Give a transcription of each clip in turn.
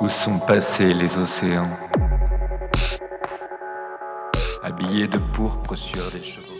Où sont passés les océans? Habillés de pourpre sur des chevaux.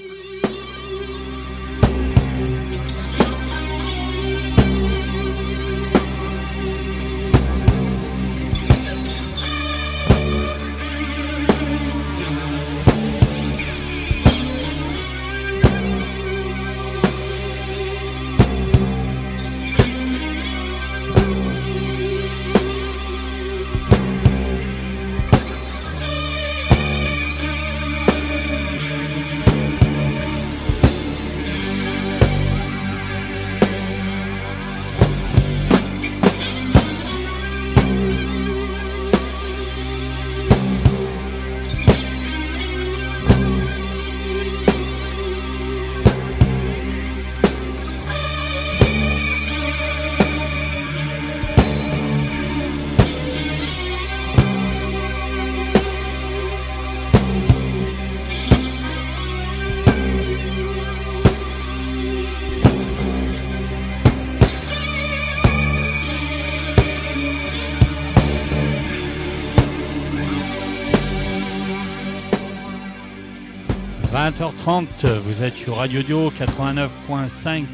Vous êtes sur Radio Dio 89.5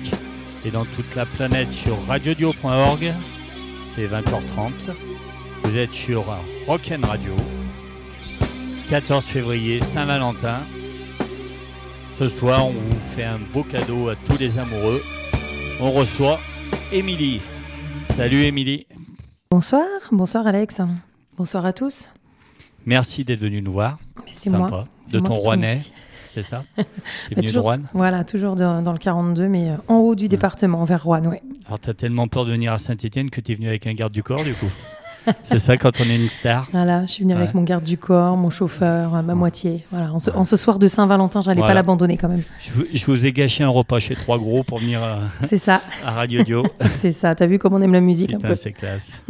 et dans toute la planète sur radiodio.org. C'est 20h30. Vous êtes sur Rock'n Radio. 14 février, Saint-Valentin. Ce soir, on vous fait un beau cadeau à tous les amoureux. On reçoit Émilie. Salut Émilie. Bonsoir, bonsoir Alex. Bonsoir à tous. Merci d'être venu nous voir. C'est moi. De ton Rouennais c'est ça T'es venu de Rouen Voilà, toujours dans le 42, mais euh, en haut du département, vers Rouen, ouais. Alors, t'as tellement peur de venir à Saint-Etienne que t'es venu avec un garde du corps, du coup C'est ça quand on est une star Voilà, je suis venu avec mon garde du corps, mon chauffeur, ma moitié. Voilà, en ce, soir de Saint-Valentin, j'allais pas l'abandonner quand même. Je vous, ai gâché un repas chez Trois Gros pour venir à, C'est ça. à Radio Dio. c'est ça, t'as vu comment on aime la musique c'est classe.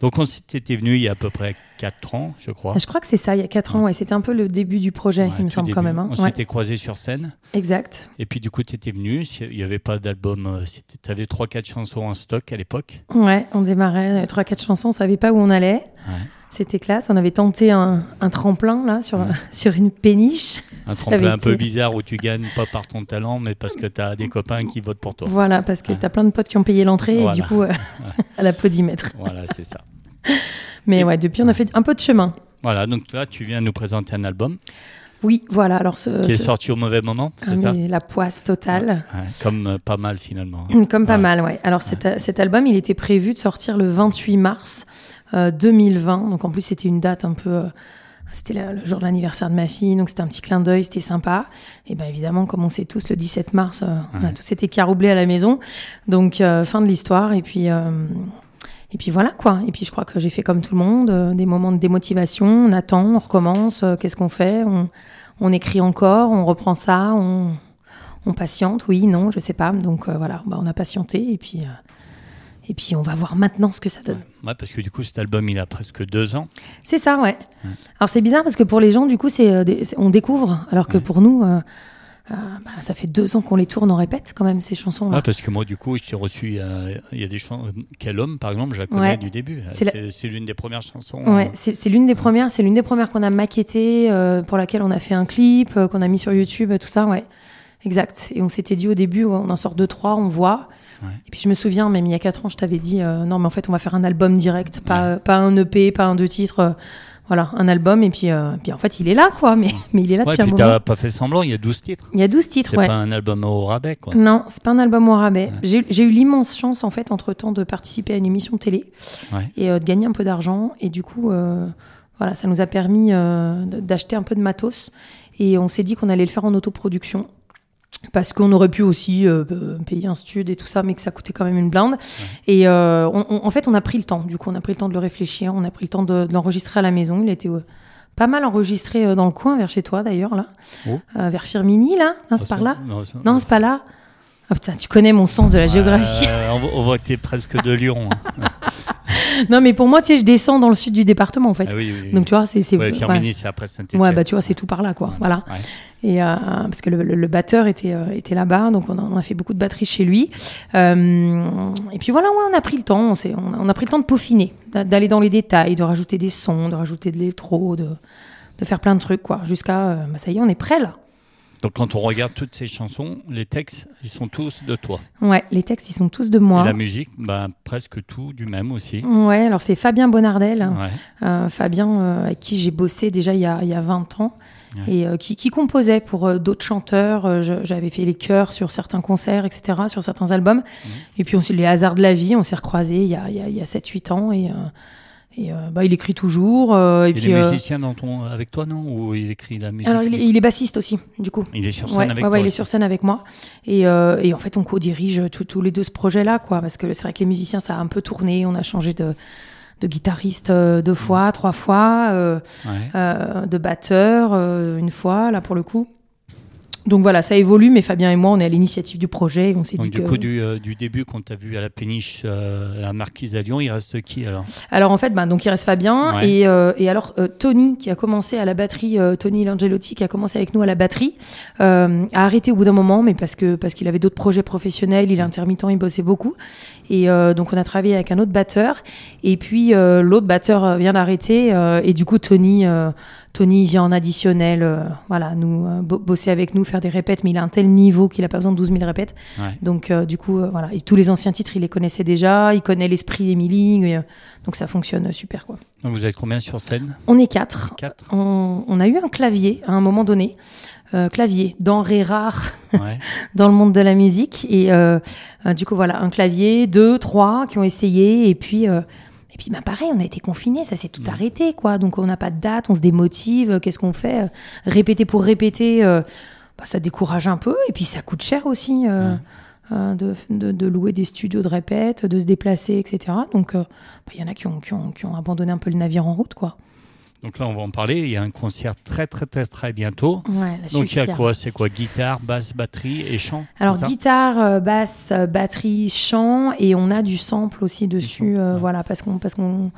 Donc on s'était venu il y a à peu près 4 ans, je crois. Je crois que c'est ça, il y a 4 ans, et c'était un peu le début du projet, il me semble quand même. Hein. On s'était croisés sur scène. Exact. Et puis du coup, tu étais venu, il n'y avait pas d'album, euh, tu avais 3-4 chansons en stock à l'époque. Ouais, on démarrait, 3-4 chansons, on savait pas où on allait. C'était classe. On avait tenté un, tremplin là sur, sur une péniche. Un tremplin un peu bizarre où tu gagnes pas par ton talent, mais parce que tu as des copains qui votent pour toi. Voilà, parce que tu as plein de potes qui ont payé l'entrée et du coup, euh, à l'applaudimètre. Voilà, c'est ça. Mais ouais, depuis, on a fait un peu de chemin. Voilà, donc là, tu viens nous présenter un album. Oui, voilà. Alors ce, qui est sorti au mauvais moment, c'est ah, ça La poisse totale. comme euh, pas mal finalement. Comme pas mal, ouais. Alors cet, cet, album, il était prévu de sortir le 28 mars 2020. Euh, donc en plus, c'était une date un peu. Euh, c'était le, jour de l'anniversaire de ma fille, donc c'était un petit clin d'œil, c'était sympa. Et bien évidemment, comme on sait tous, le 17 mars, on a tous été caroublés à la maison. Donc fin de l'histoire. Et puis. Et puis voilà quoi. Et puis je crois que j'ai fait comme tout le monde, euh, des moments de démotivation. On attend, on recommence. Euh, qu'est-ce qu'on fait? On, écrit encore, on reprend ça, on, patiente. Oui, non, je sais pas. Donc euh, voilà, bah, on a patienté et puis. et puis on va voir maintenant ce que ça donne. Ouais, parce que du coup cet album il a presque deux ans. C'est ça, ouais. Alors c'est bizarre parce que pour les gens du coup c'est on découvre, alors que pour nous euh, bah, ça fait deux ans qu'on les tourne, on répète quand même ces chansons. Ah, parce que moi, du coup, je t'ai reçu. Il y a des chansons. Quel homme, par exemple, je la connais du début. C'est l'une des premières chansons. Ouais, euh, c'est l'une des premières. C'est l'une des premières qu'on a maquettées, euh, pour laquelle on a fait un clip, qu'on a mis sur YouTube, tout ça. Ouais, exact. Et on s'était dit au début, on en sort deux, trois, on voit. Et puis je me souviens, même il y a quatre ans, je t'avais dit non, mais en fait, on va faire un album direct, pas, pas un EP, pas un deux titres voilà, un album, et puis, euh, puis en fait, il est là, quoi. Mais, mais il est là ouais, depuis puis un moment. pas fait semblant, il y a 12 titres. Il y a 12 titres, ouais. C'est pas un album au rabais, quoi. Non, c'est pas un album au rabais. J'ai eu l'immense chance, en fait, entre-temps, de participer à une émission télé et euh, de gagner un peu d'argent. Et du coup, euh, voilà, ça nous a permis d'acheter un peu de matos. Et on s'est dit qu'on allait le faire en autoproduction parce qu'on aurait pu aussi euh, payer un stud et tout ça, mais que ça coûtait quand même une blinde. Et euh, en fait, on a pris le temps. Du coup, on a pris le temps de le réfléchir, on a pris le temps de, l'enregistrer à la maison. Il a été euh, pas mal enregistré dans le coin, vers chez toi d'ailleurs, là. Oh. vers Firmini, là. Non, c'est par là Non, c'est pas là. Ah putain, tu connais mon sens de la géographie. on, voit que t'es presque de Lyon. Hein. non, mais pour moi, tu sais, je descends dans le sud du département, en fait. Ah oui, oui. Donc, tu vois, c'est. c'est- Ouais. Firminy, c'est après Saint-Etienne. Ouais, bah tu vois, c'est tout par là, quoi. Voilà. Et euh, parce que le, le- le batteur était, euh, était là-bas, donc on a, on a fait beaucoup de batterie chez lui. Euh, et puis voilà, ouais, on a pris le temps, on, a, on a pris le temps de peaufiner, d'a- d'aller dans les détails, de rajouter des sons, de rajouter de l'électro, de, de faire plein de trucs, quoi. Jusqu'à, bah, ça y est, on est prêt là. Donc quand on regarde toutes ces chansons, les textes, ils sont tous de toi. Ouais, les textes, ils sont tous de Et moi. la musique, bah, presque tout du même aussi. Ouais, alors c'est Fabien Bonardel. Ouais. Euh, Fabien, euh, avec qui j'ai bossé déjà il y a, il y a 20 ans, Ouais. et euh, qui, qui composait pour d'autres chanteurs. J'avais fait les chœurs sur certains concerts, etc., sur certains albums. Et puis, on, les hasards de la vie, on s'est recroisés il y a, a, a 7-8 ans, et, et euh, bah, il écrit toujours. euh, et Il puis, est euh, musicien dans ton, avec toi, non? Ou il écrit la musique? Alors, il est, il est bassiste aussi, du coup. Il est sur scène Ouais, avec ouais, toi ouais, il est sur scène avec moi. Et, euh, et en fait, on co-dirige tous- les deux ce projet-là, quoi. Parce que c'est vrai que les musiciens, ça a un peu tourné. On a changé de, de guitariste euh, deux fois, trois fois, euh, de batteur une fois, là, pour le coup. Donc voilà, ça évolue, mais Fabien et moi, on est à l'initiative du projet. et On s'est dit du que. coup, du, euh, du début, quand tu as vu à la péniche euh, la Marquise à Lyon, il reste qui alors? Alors en fait, bah, donc il reste Fabien Ouais. et, euh, et alors euh, Tony qui a commencé à la batterie, Tony Langelotti qui a commencé avec nous à la batterie, a arrêté au bout d'un moment, mais parce que parce qu'il avait d'autres projets professionnels, il est intermittent, il bossait beaucoup et donc on a travaillé avec un autre batteur et puis l'autre batteur vient d'arrêter et du coup Tony Tony vient en additionnel, euh, voilà, nous euh, bo- bosser avec nous, faire des répètes, mais il a un tel niveau qu'il a pas besoin de 12 000 répètes. Ouais. Donc euh, du coup, voilà, et tous les anciens titres, il les connaissait déjà, il connaît l'esprit euh, donc ça fonctionne super quoi. Donc vous êtes combien sur scène? On est quatre. Quatre On, on a eu un clavier à un moment donné, clavier, denrée rare Ouais. dans le monde de la musique, et du coup voilà, un clavier, deux, trois qui ont essayé, et puis et puis bah pareil, on a été confinés, ça s'est tout Mm. arrêté quoi, donc on n'a pas de date, on se démotive, euh, qu'est-ce qu'on fait Euh, Répéter pour répéter. euh, bah, ça décourage un peu et puis ça coûte cher aussi euh, euh, de, de- de louer des studios de répète, de se déplacer, etc. Donc euh, bah, il y en a qui ont, qui, ont, qui ont abandonné un peu le navire en route, quoi. Donc là, on va en parler. Il y a un concert très, très, très, très bientôt. Ouais, là, je Donc il y a fière. quoi C'est quoi Guitare, basse, batterie et chant Alors guitare, euh, basse, euh, batterie, chant et on a du sample aussi dessus, euh, ouais. voilà, parce qu'on parce qu'on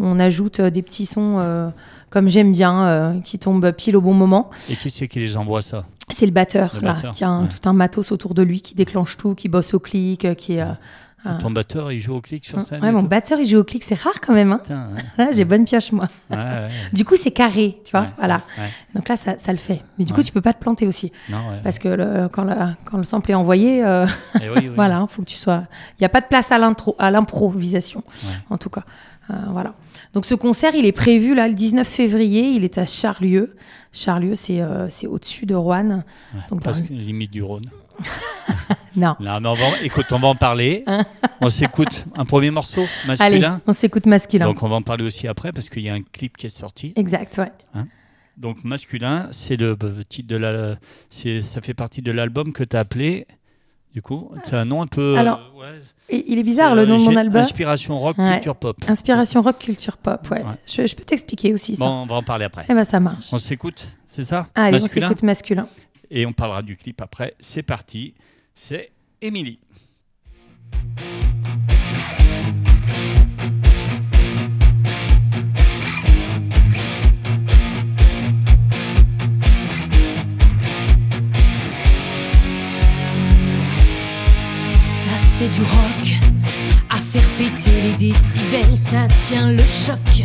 on ajoute des petits sons euh, comme j'aime bien, euh, qui tombent pile au bon moment. Et qui c'est qui les envoie ça C'est le batteur, Le là, batteur, qui a un- ouais. tout un matos autour de lui, qui déclenche tout, qui bosse au clic, qui est. Et Ton batteur, il joue au clic sur scène ouais, mon batteur, il joue au clic, c'est rare quand même. Hein. Putain, ouais. Là, j'ai bonne pioche, moi. Ouais, ouais, Du coup, c'est carré, tu vois, voilà. Donc là, ça, ça le fait. Mais du coup, tu peux pas te planter aussi. Non. Parce que le- quand, le, quand le sample est envoyé, euh, Eh oui, oui. voilà, faut que tu sois. Il n'y a pas de place à l'intro, à l'improvisation, en tout cas. Euh, voilà. Donc ce concert, il est prévu là le 19 février. Il est à Charlieu. Charlieu, c'est euh, au-dessus de Rouen. Ouais, Donc, dans limite du Rhône. Non. Non, mais on va, écoute, on va en parler. on s'écoute un premier morceau Hein Allez, masculin. on s'écoute masculin. Donc on va en parler aussi après parce qu'il y a un clip qui est sorti. Exact, ouais. Donc masculin, c'est le titre de la, ça fait partie de l'album que tu as appelé. Du coup, c'est un nom un peu. euh, Alors, ouais, il est bizarre le euh, nom de mon j'ai- album. Inspiration rock, Ouais. culture pop. Inspiration rock, culture pop, ouais. Ouais. Je, je peux t'expliquer aussi ça. Bon, on va en parler après. Eh ben ça marche. On s'écoute, c'est ça? Allez, on s'écoute masculin. Et on parlera du clip après. C'est parti. C'est Émilie. Ça fait du rock à faire péter les décibels, ça tient le choc.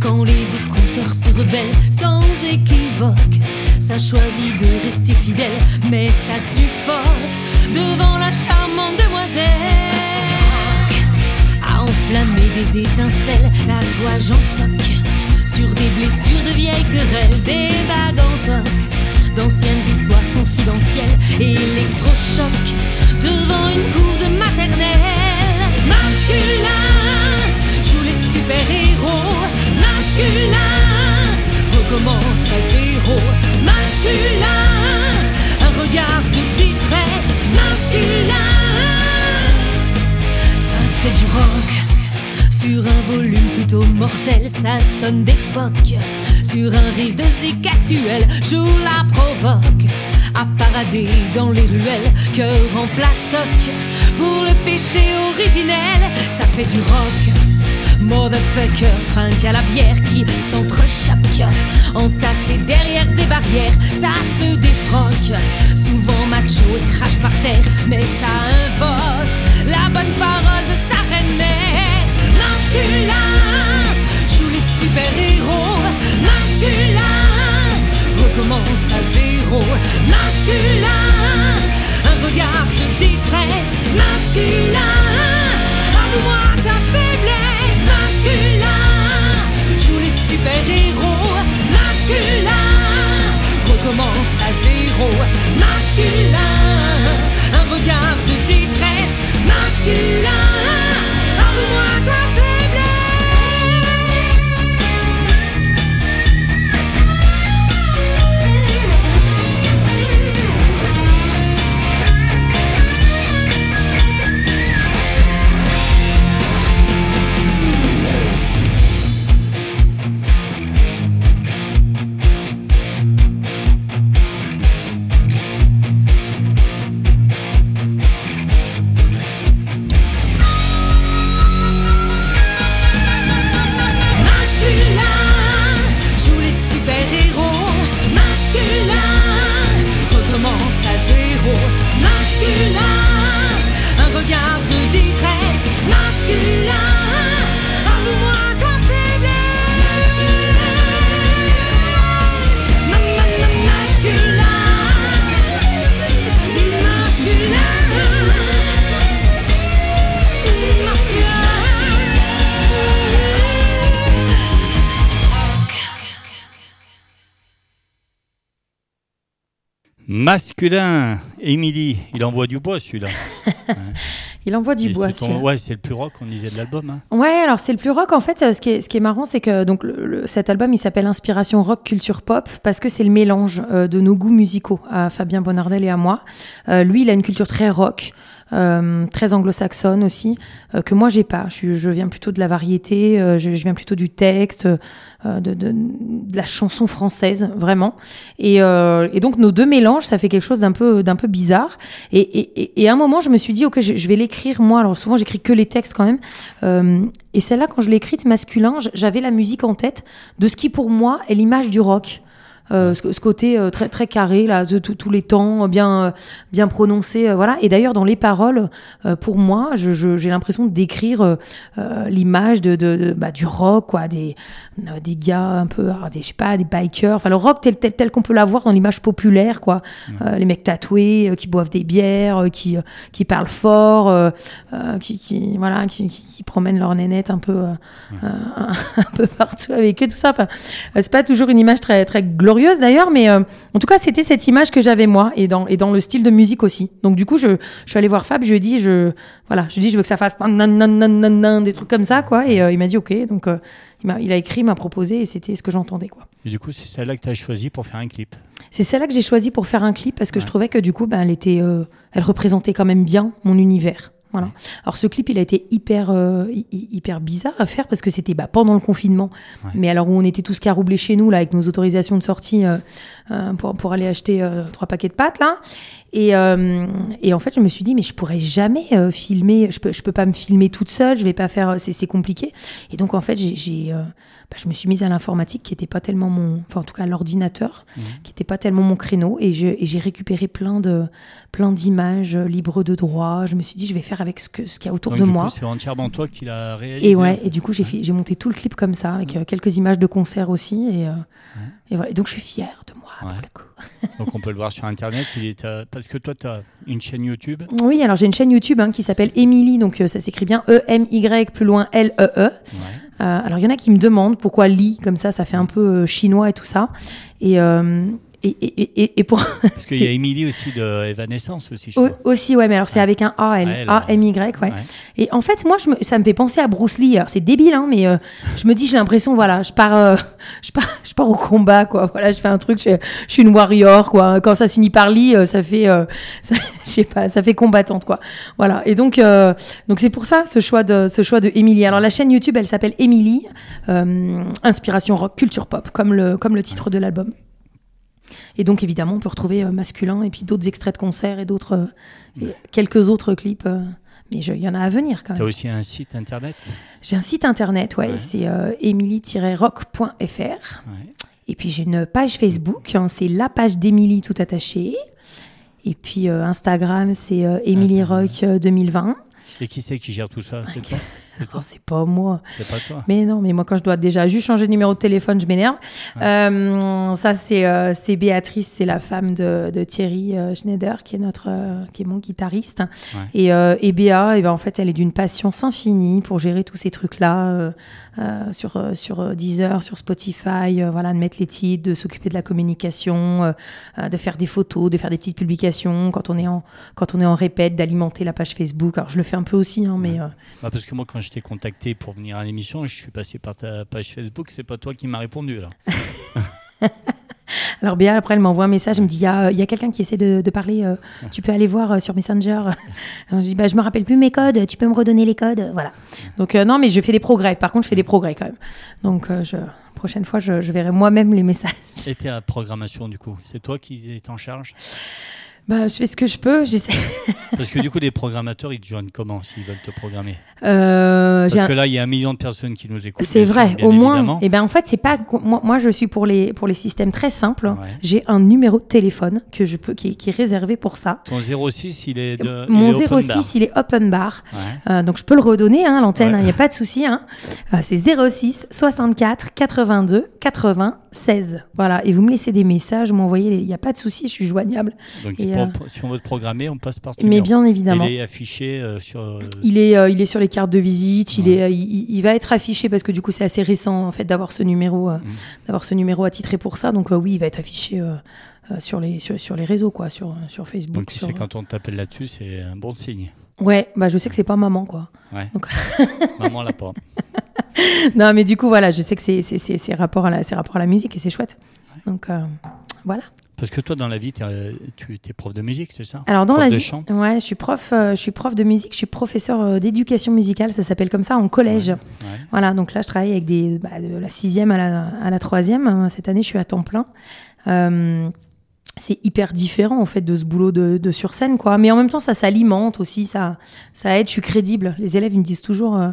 Quand les écouteurs se rebellent sans équivoque, ça choisit de rester fidèle, mais ça suffoque devant la charmante demoiselle. À enflammer des étincelles, tatouages en stock sur des blessures de vieilles querelles, des bagues en toc d'anciennes histoires confidentielles, électrochoc devant une cour de maternelle. Masculin, joue les super-héros. Masculin, recommence à zéro. Masculin, un regard de détresse. Masculin, ça fait du rock. Sur un volume plutôt mortel, ça sonne d'époque. Sur un riff de zik actuel, joue la provoque. À parader dans les ruelles, cœur en plastoc. Pour le péché originel, ça fait du rock. Motherfucker trinque à la bière qui s'entrechoque. Entassé derrière des barrières, ça se défroque. Souvent macho et crache par terre, mais ça invoque la bonne parole de sa reine-mère. Masculin, joue les super-héros. Recommence à zéro. Masculin, un regard de détresse. Masculin, avoue-moi ta faiblesse. Masculin, joue les super-héros. Masculin, recommence à zéro. Masculin, un regard de détresse. Masculin, avoue-moi ta faiblesse. Masculin, Émilie, il envoie du bois celui-là. Il envoie du Et bois. c'est ton-. Ouais, c'est le plus rock, on disait de l'album. hein. Ouais, alors c'est le plus rock. En fait, euh, ce qui est, ce qui est marrant, c'est que donc le- le- cet album, il s'appelle Inspiration Rock Culture Pop parce que c'est le mélange euh, de nos goûts musicaux à Fabien Bonardel et à moi. Euh, lui, il a une culture très rock. Euh, très anglo-saxonne aussi, euh, que moi j'ai pas. Je, je viens plutôt de la variété, euh, je, je viens plutôt du texte, euh, de, de, de la chanson française, vraiment. Et, euh, et donc nos deux mélanges, ça fait quelque chose d'un peu, d'un peu bizarre. Et, et, et- à un moment, je me suis dit, ok, je, vais l'écrire moi. Alors souvent, j'écris que les textes quand même. Euh, et celle-là, quand je l'ai écrite masculin, j'avais la musique en tête de ce qui pour moi est l'image du rock. Euh, ce, ce côté euh, très très carré là de tous les temps bien euh, bien prononcé euh, voilà. Et d'ailleurs dans les paroles pour moi je- je- j'ai l'impression d'écrire euh, euh, l'image de, de, de- bah, du rock quoi des des gars un peu ah, des je sais pas des bikers. Enfin le rock tel tel, tel qu'on peut l'avoir dans l'image populaire quoi. Les mecs tatoués qui boivent des bières qui qui parlent fort qui, qui voilà qui, qui, qui promènent leur nénette un peu un, un peu partout avec eux tout ça. Enfin c'est pas toujours une image très très glorieuse d'ailleurs mais euh, en tout cas c'était cette image que j'avais moi et dans et dans le style de musique aussi donc du coup je, je suis allée voir Fab je lui ai dit je voilà je lui ai dit je veux que ça fasse nan, nan, nan, nan, nan, nan, des trucs comme ça quoi et euh, il m'a dit ok donc euh, il m'a il a écrit il m'a proposé et c'était ce que j'entendais quoi Et du coup, c'est celle-là que tu as choisi pour faire un clip. c'est celle-là que j'ai choisie pour faire un clip parce que je trouvais que du coup, ben, elle était, elle représentait quand même bien mon univers. Voilà. Alors ce clip, il a été hyper, euh, hy- hy- hyper bizarre à faire parce que c'était bah, pendant le confinement. Ouais. Mais alors où on était tous caroublés chez nous là avec nos autorisations de sortie euh, euh, pour, pour aller acheter euh, trois paquets de pâtes là. Et, euh, et en fait, je me suis dit mais je pourrais jamais filmer. Je peux, je peux pas me filmer toute seule. Je vais pas faire. C'est, c'est compliqué. Et donc en fait, j'ai, j'ai, euh, bah, je me suis mise à l'informatique qui était pas tellement mon, enfin en tout cas l'ordinateur qui n'était pas tellement mon créneau. Et j'ai récupéré plein de plein d'images euh, libres de droit. Je me suis dit je vais faire avec ce que ce qu'il y a autour Donc, de du moi. c'est entièrement toi qui l'as réalisé. et ouais et du coup j'ai monté tout le clip comme ça avec euh, quelques images de concert aussi et, euh, et voilà. Et donc je suis fière de moi pour le coup. Donc on peut le voir sur Internet. Il est, euh, parce que toi, tu as une chaîne YouTube. oui alors j'ai une chaîne YouTube hein, qui s'appelle Emily donc euh, ça s'écrit bien E M Y plus loin L E E. Ouais. Euh, alors, il y en a qui me demandent pourquoi Li, comme ça, ça fait un peu euh, chinois et tout ça. Et, euh, et, et, et, et pour. Parce qu'il y a Émilie aussi de Evanescence aussi, je crois. aussi, ouais, mais alors c'est Ouais. avec un A, L, Ouais, elle, A, M, Y, ouais. Ouais. Et en fait, moi, je me, ça me fait penser à Bruce Lee. C'est débile, hein, mais euh, je me dis, j'ai l'impression, voilà, je pars, euh, je pars, je pars au combat, quoi. Voilà, je fais un truc, je, je suis une warrior, quoi. Quand ça se finit par Lee, euh, ça fait, euh, ça, je sais pas, ça fait combattante, quoi. Voilà. Et donc, euh, donc c'est pour ça ce choix de, ce choix de Emily. Alors, la chaîne YouTube, elle s'appelle Emily, euh, inspiration rock, culture pop, comme le, comme le titre de l'album. Et donc, évidemment, on peut retrouver euh, masculin et puis d'autres extraits de concerts et d'autres, euh, quelques autres clips. euh, je- il y en a à venir quand Tu as même. aussi un site internet? J'ai un site internet, ouais, Ouais. c'est euh, emily-rock.fr. Ouais. Et puis j'ai une page Facebook, hein, c'est la page d'Émilie tout attachée. Et puis euh, Instagram, c'est euh, Émilie Instagram, Rock euh, 2020. Et qui c'est qui gère tout ça? C'est C'est Oh, c'est pas moi. C'est pas toi Mais non, mais moi quand je dois déjà juste changer de numéro de téléphone, je m'énerve. Euh, ça c'est euh, c'est Béatrice, c'est la femme de, de Thierry euh, Schneider qui est notre euh, qui est mon guitariste. Ouais. Et, et Béa, et ben en fait, elle est d'une patience infinie pour gérer tous ces trucs là euh, sur euh, sur euh, Deezer, sur Spotify, euh, voilà, de mettre les titres, de s'occuper de la communication, euh, de faire des photos, de faire des petites publications quand on est en quand on est en répète, d'alimenter la page Facebook. Alors je le fais un peu aussi, hein, mais Bah, Parce que moi, quand je t'ai contacté pour venir à l'émission, je suis passé par ta page Facebook. C'est pas toi qui m'as répondu là. Alors Béa, après, elle m'envoie un message, elle me dit, il y a, il y a quelqu'un qui essaie de, de parler, euh, tu peux aller voir euh, sur Messenger. Alors, je dis, bah, je me rappelle plus mes codes, tu peux me redonner les codes, voilà. Donc euh, non, mais je fais des progrès, par contre, je fais des progrès quand même. Donc euh, je, prochaine fois, je, je verrai moi-même les messages. Et ta programmation, du coup, c'est toi qui es en charge? Bah, je fais ce que je peux, j'essaie. Parce que du coup, les programmateurs, ils te joignent comment s'ils veulent te programmer? Euh, Parce que là, il y a un million de personnes qui nous écoutent. C'est vrai, au moins. évidemment. Et ben en fait, c'est pas moi, moi je suis pour les pour les systèmes très simples. Ouais. J'ai un numéro de téléphone que je peux qui, est- qui est réservé pour ça. Ton 06, il est de. il Mon est open 06, bar. il est open bar. Ouais. Euh, donc je peux le redonner hein, l'antenne, Ouais. il n'y a pas de souci. Hein. Euh, c'est 06 64 82 80 16. Voilà, et vous me laissez des messages, vous m'envoyez, il n'y a pas de souci, je suis joignable. Donc, Et, euh, si on veut te programmer, on passe par ce Mais numéro. bien évidemment. Il est affiché euh, sur. euh, Il est, il est sur les cartes de visite, il, est, il, il va être affiché parce que du coup c'est assez récent en fait d'avoir ce numéro, Mhm. d'avoir ce numéro attitré pour ça. Donc oui, il va être affiché sur les sur, sur les réseaux quoi, sur sur Facebook. Donc, tu sur- sais, quand on t'appelle là-dessus, c'est un bon signe. Ouais, bah je sais que c'est pas maman quoi. Ouais. Donc- Maman l'a pas. non mais du coup voilà, je sais que c'est c'est c'est c'est rapport à la c'est rapport à la musique et c'est chouette. Donc euh, voilà. Parce que toi, dans la vie, euh, tu es prof de musique, c'est ça Alors dans Prof la de vie, chant ouais, je suis prof, euh, je suis prof de musique, je suis professeur euh, d'éducation musicale, ça s'appelle comme ça en collège. Ouais. Voilà, donc là je travaille avec des bah, de la sixième à la, à la troisième. Cette année je suis à temps plein. Euh, c'est hyper différent en fait de ce boulot de, de sur scène quoi. Mais en même temps ça s'alimente aussi, ça ça aide. Je suis crédible. Les élèves ils me disent toujours, euh,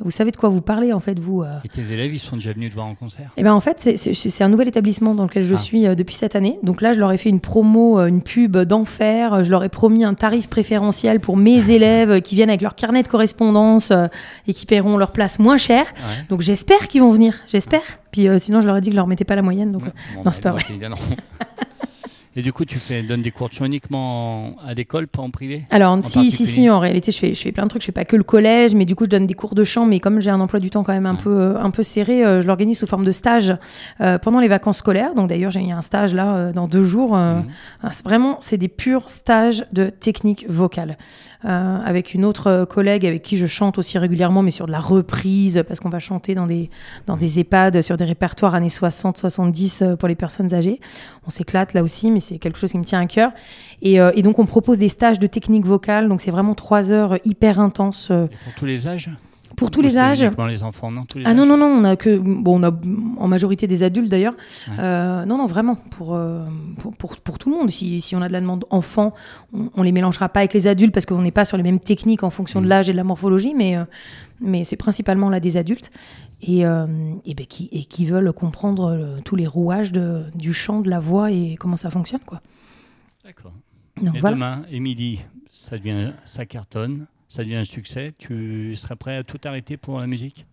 vous savez de quoi vous parlez en fait vous. euh. Et tes élèves, ils sont déjà venus te voir en concert? Eh ben en fait, c'est- un nouvel établissement dans lequel je Ah. suis euh, depuis cette année. Donc là, je leur ai fait une promo, une pub d'enfer. Je leur ai promis un tarif préférentiel pour mes élèves qui viennent avec leur carnet de correspondance et qui paieront leur place moins cher. Ouais. Donc j'espère qu'ils vont venir, j'espère. Puis sinon, je leur ai dit que je leur mettais pas la moyenne. Donc Ouais. Bon, non, c'est pas vrai. Et du coup, tu fais, donnes des cours de chant uniquement en- à l'école, pas en privé? Alors, si, si, si, en réalité, je fais, je fais plein de trucs. Je fais pas que le collège, mais du coup, je donne des cours de chant. Mais comme j'ai un emploi du temps quand même un, Ouais. peu, euh, un peu serré, euh, je l'organise sous forme de stage euh, pendant les vacances scolaires. Donc, d'ailleurs, j'ai un stage là euh, dans deux jours. euh, Mhm. ah, vraiment, c'est des purs stages de technique vocale. Avec une autre collègue avec qui je chante aussi régulièrement, mais sur de la reprise, parce qu'on va chanter dans des, dans des EHPAD, sur des répertoires années 60, 70 euh, pour les personnes âgées. On s'éclate là aussi, mais c'est quelque chose qui me tient à cœur. Et, euh, et donc, on propose des stages de technique vocale. Donc, c'est vraiment trois heures hyper intenses euh, Et pour tous les âges? Pour tous Ou les âges. Les enfants, non tous les Ah âges non, non, non, on a que. Bon, on a en majorité des adultes d'ailleurs. Ouais. Euh, non, non, vraiment, pour, pour, pour, pour tout le monde. Si, si on a de la demande enfant, on, on les mélangera pas avec les adultes parce qu'on n'est pas sur les mêmes techniques en fonction de Mhm. l'âge et de la morphologie, mais, mais c'est principalement là des adultes. Et, euh, et, ben, qui, et qui veulent comprendre euh, tous les rouages de, du chant, de la voix et comment ça fonctionne. Quoi. D'accord. Et voilà. demain, Émilie, ça, devient, ça cartonne, ça devient un succès. Tu serais prêt à tout arrêter pour la musique?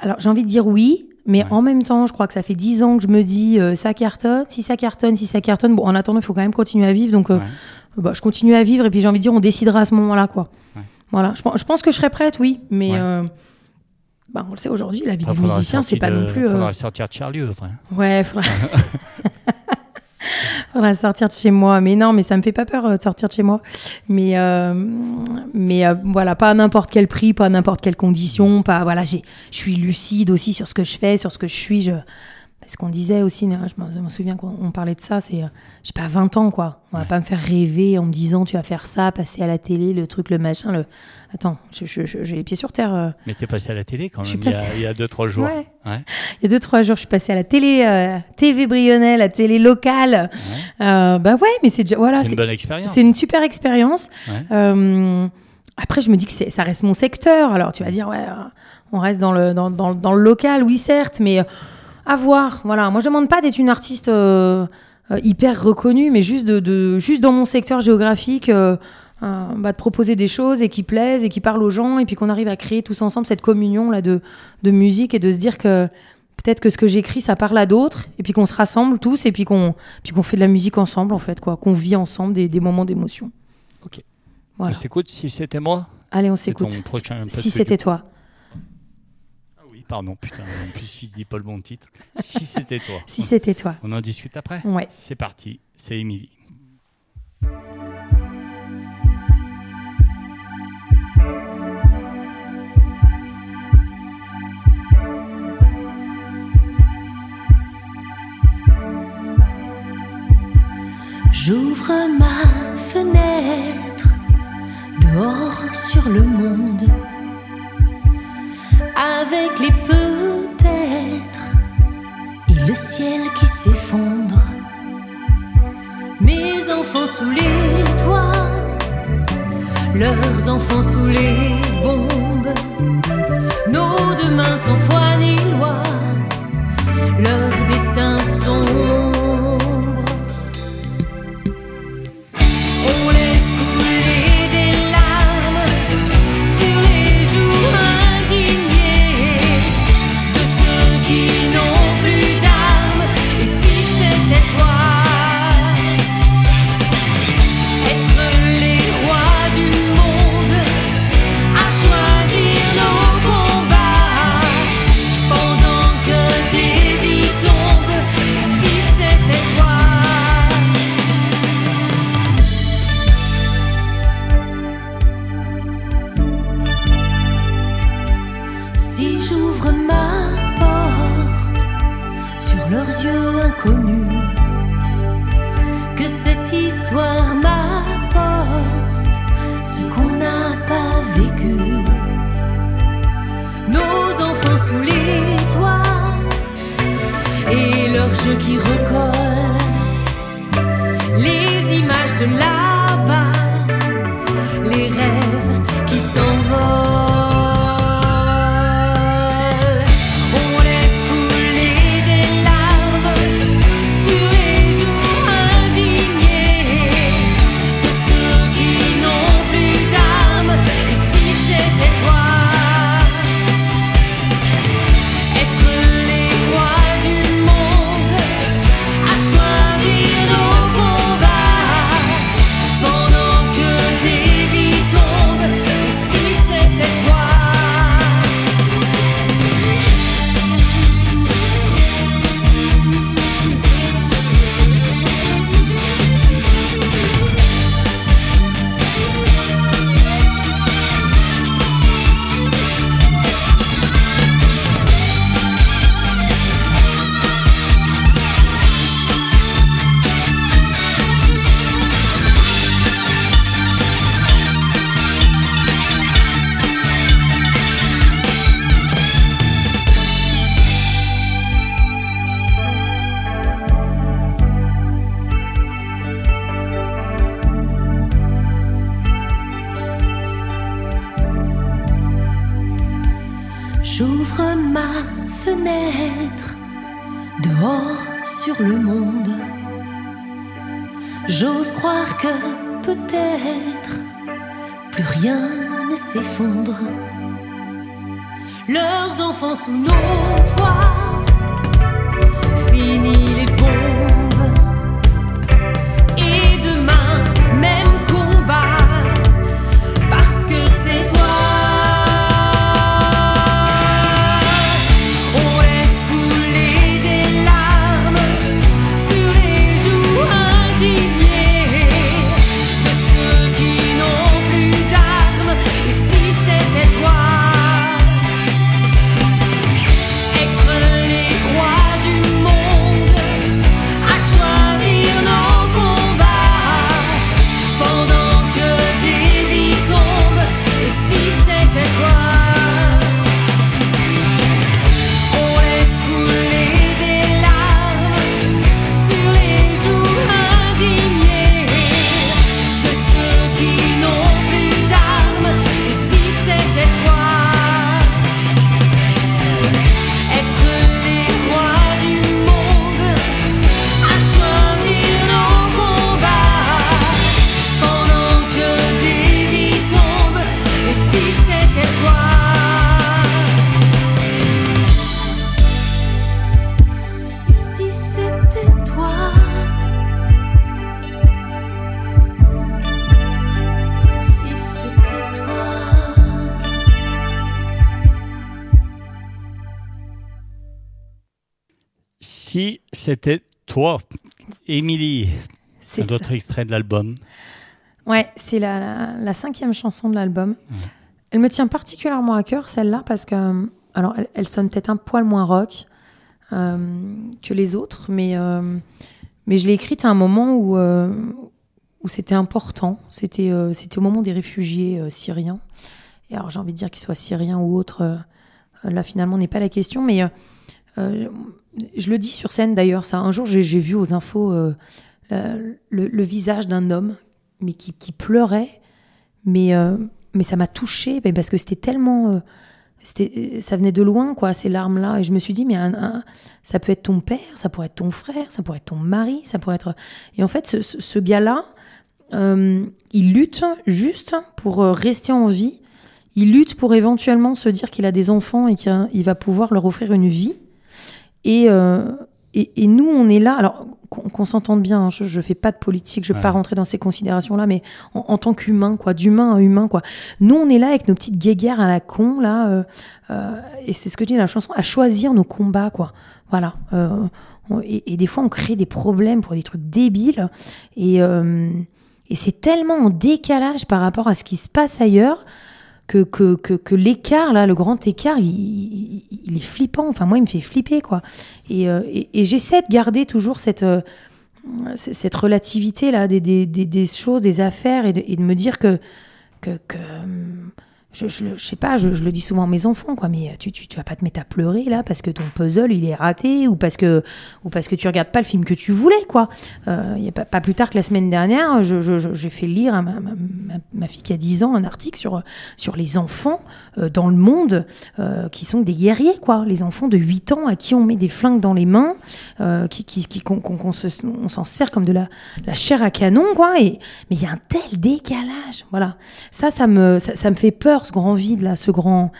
Alors j'ai envie de dire oui, mais Ouais. en même temps, je crois que ça fait dix ans que je me dis euh, ça cartonne, si ça cartonne, si ça cartonne. Bon, en attendant, il faut quand même continuer à vivre. Donc euh, Ouais. bah, je continue à vivre et puis j'ai envie de dire on décidera à ce moment-là quoi. Ouais. Voilà, je, pense- je pense que je serais prête, oui, mais bah, on le sait aujourd'hui, la vie Enfin, du faudra musicien, c'est pas de- non plus. euh, faudra sortir de Charlieu, enfin. Ouais, faudra... faudra sortir de chez moi. Mais non, mais ça me fait pas peur euh, de sortir de chez moi. Mais, euh, mais euh, voilà, pas à n'importe quel prix, pas à n'importe quelle condition. Pas, voilà, j'ai, je suis lucide aussi sur ce que je fais, sur ce que je suis. Je... Ce qu'on disait aussi, hein, je me, je souviens qu'on on parlait de ça, c'est, euh, j'ai pas 20 ans, quoi. On va Ouais. pas me faire rêver en me disant, tu vas faire ça, passer à la télé, le truc, le machin, le... Attends, j'ai les pieds sur terre. euh. Mais t'es passé à la télé quand même, suis il y, a, passée- il y a deux, trois jours. Ouais. Ouais. Il y a deux, trois jours, je suis passée à la télé, euh, TV Brionnais, la télé locale. Ouais. Euh, bah ouais, mais c'est déjà voilà, c'est une bonne expérience. c'est une super expérience. Euh, après, je me dis que ça reste mon secteur. Alors, tu vas dire, ouais, on reste dans le, dans, dans, dans le local, oui, certes, mais à voir. Voilà. Moi, je demande pas d'être une artiste hyper reconnue, mais juste, de, de, juste dans mon secteur géographique. Bah, de proposer des choses et qui plaisent et qui parlent aux gens et puis qu'on arrive à créer tous ensemble cette communion là de, de musique et de se dire que peut-être que ce que j'écris ça parle à d'autres et puis qu'on se rassemble tous et puis qu'on puis qu'on fait de la musique ensemble en fait quoi. Qu'on vit ensemble des, des moments d'émotion. Ok. Voilà. on s'écoute. Si c'était moi. Allez on s'écoute. si c'était toi. Ah oui pardon putain. En plus il dit pas le bon titre. Si c'était toi. Si c'était toi. On en discute après ouais. C'est parti. C'est Émilie J'ouvre ma fenêtre dehors sur le monde avec les peut-être et le ciel qui s'effondre. Mes enfants sous les toits, leurs enfants sous les bombes, nos deux mains sans foi ni loi, leurs destins sont que cette histoire m'apporte ce qu'on n'a pas vécu. Nos enfants sous les toits et leurs jeux qui recollent. Les images de là-bas, les rêves qui s'envolent. leurs enfants sous nos toits. Toi, Émilie. C'est Un autre extrait de l'album. Ouais, c'est la, la, la cinquième chanson de l'album. Elle me tient particulièrement à cœur, celle-là, parce que, euh, alors, elle, elle sonne peut-être un poil moins rock euh, que les autres, mais, euh, mais je l'ai écrite à un moment où, euh, où c'était important. C'était c'était au moment des réfugiés syriens. Et alors, j'ai envie de dire qu'ils soient syriens ou autres, là, finalement, n'est pas la question, mais je le dis sur scène d'ailleurs, ça. Un jour, j'ai vu aux infos euh, le, visage d'un homme mais qui, pleurait. Mais, euh, mais ça m'a touchée parce que c'était tellement. euh, ça venait de loin, quoi, ces larmes-là. Et je me suis dit, mais ça peut être ton père, ça pourrait être ton frère, ça pourrait être ton mari, ça pourrait être. Et en fait, ce, gars-là, euh, il lutte juste pour euh, rester en vie. Il lutte pour éventuellement se dire qu'il a des enfants et qu'il il va pouvoir leur offrir une vie. Et, euh, et, et nous, on est là. Alors, qu'on s'entende bien, hein, je ne fais pas de politique, je ne vais pas rentrer dans ces considérations-là, mais en, en tant qu'humain, quoi, d'humain à humain, quoi. Nous, on est là avec nos petites guéguerres à la con, là, euh, euh, et c'est ce que je dis dans la chanson, à choisir nos combats, quoi. Voilà. Euh, on- et, et des fois, on crée des problèmes pour des trucs débiles, et, et c'est tellement en décalage par rapport à ce qui se passe ailleurs que, que, que, l'écart, là, le grand écart, il, il- est flippant. Enfin, moi, il me fait flipper, quoi. Et, euh, et, j'essaie de garder toujours cette, euh, cette relativité, là, des, des, des, choses, des affaires, et de, de me dire que, que, que hum, je, je, sais pas, je, je le dis souvent à mes enfants, quoi, mais tu, tu, tu vas pas te mettre à pleurer, là, parce que ton puzzle, il est raté, ou parce que, ou parce que tu regardes pas le film que tu voulais, quoi. Euh, y a pas, pas plus tard que la semaine dernière, j'ai fait lire à ma, ma, fille qui a 10 ans un article sur, sur les enfants euh, dans le monde euh, qui sont des guerriers, quoi. Les enfants de 8 ans à qui on met des flingues dans les mains, euh, qui, qui, qui- qu'on se- on s'en sert comme de la, la chair à canon, quoi. Et, mais il y a un tel décalage, voilà. Ça, ça me, ça, ça me fait peur, ce grand vide, là, ce grand...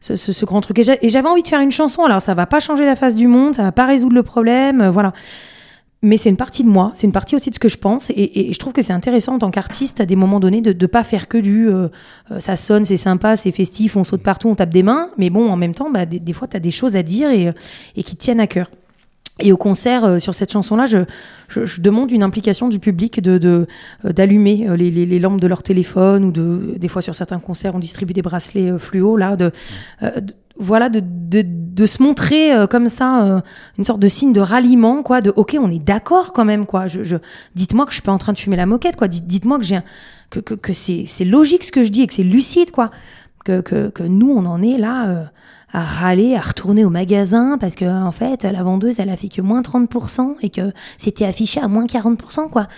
Ce, grand truc. Et j'a- et j'avais envie de faire une chanson. Alors, ça va pas changer la face du monde, ça va pas résoudre le problème, euh, voilà mais c'est une partie de moi, c'est une partie aussi de ce que je pense, et, je trouve que c'est intéressant en tant qu'artiste à des moments donnés de ne pas faire que du euh, euh, ça sonne, c'est sympa, c'est festif, on saute partout, on tape des mains, mais bon, en même temps, bah, des, fois, tu as des choses à dire et, et qui tiennent à cœur. Et au concert, euh, sur cette chanson-là, je, je, je demande une implication du public de euh, d'allumer euh, les, les, les lampes de leur téléphone ou de des fois sur certains concerts on distribue des bracelets euh, fluo là de, euh, de- voilà de, de, de se montrer euh, comme ça euh, une sorte de signe de ralliement quoi de ok on est d'accord quand même quoi. Je, je dites-moi que je suis pas en train de fumer la moquette quoi. Dites- dites-moi que j'ai que, que, que c'est c'est logique ce que je dis et que c'est lucide quoi. Que, que, que nous on en est là euh, à râler, à retourner au magasin parce que en fait la vendeuse elle a fait que moins 30% et que c'était affiché à moins 40% quoi.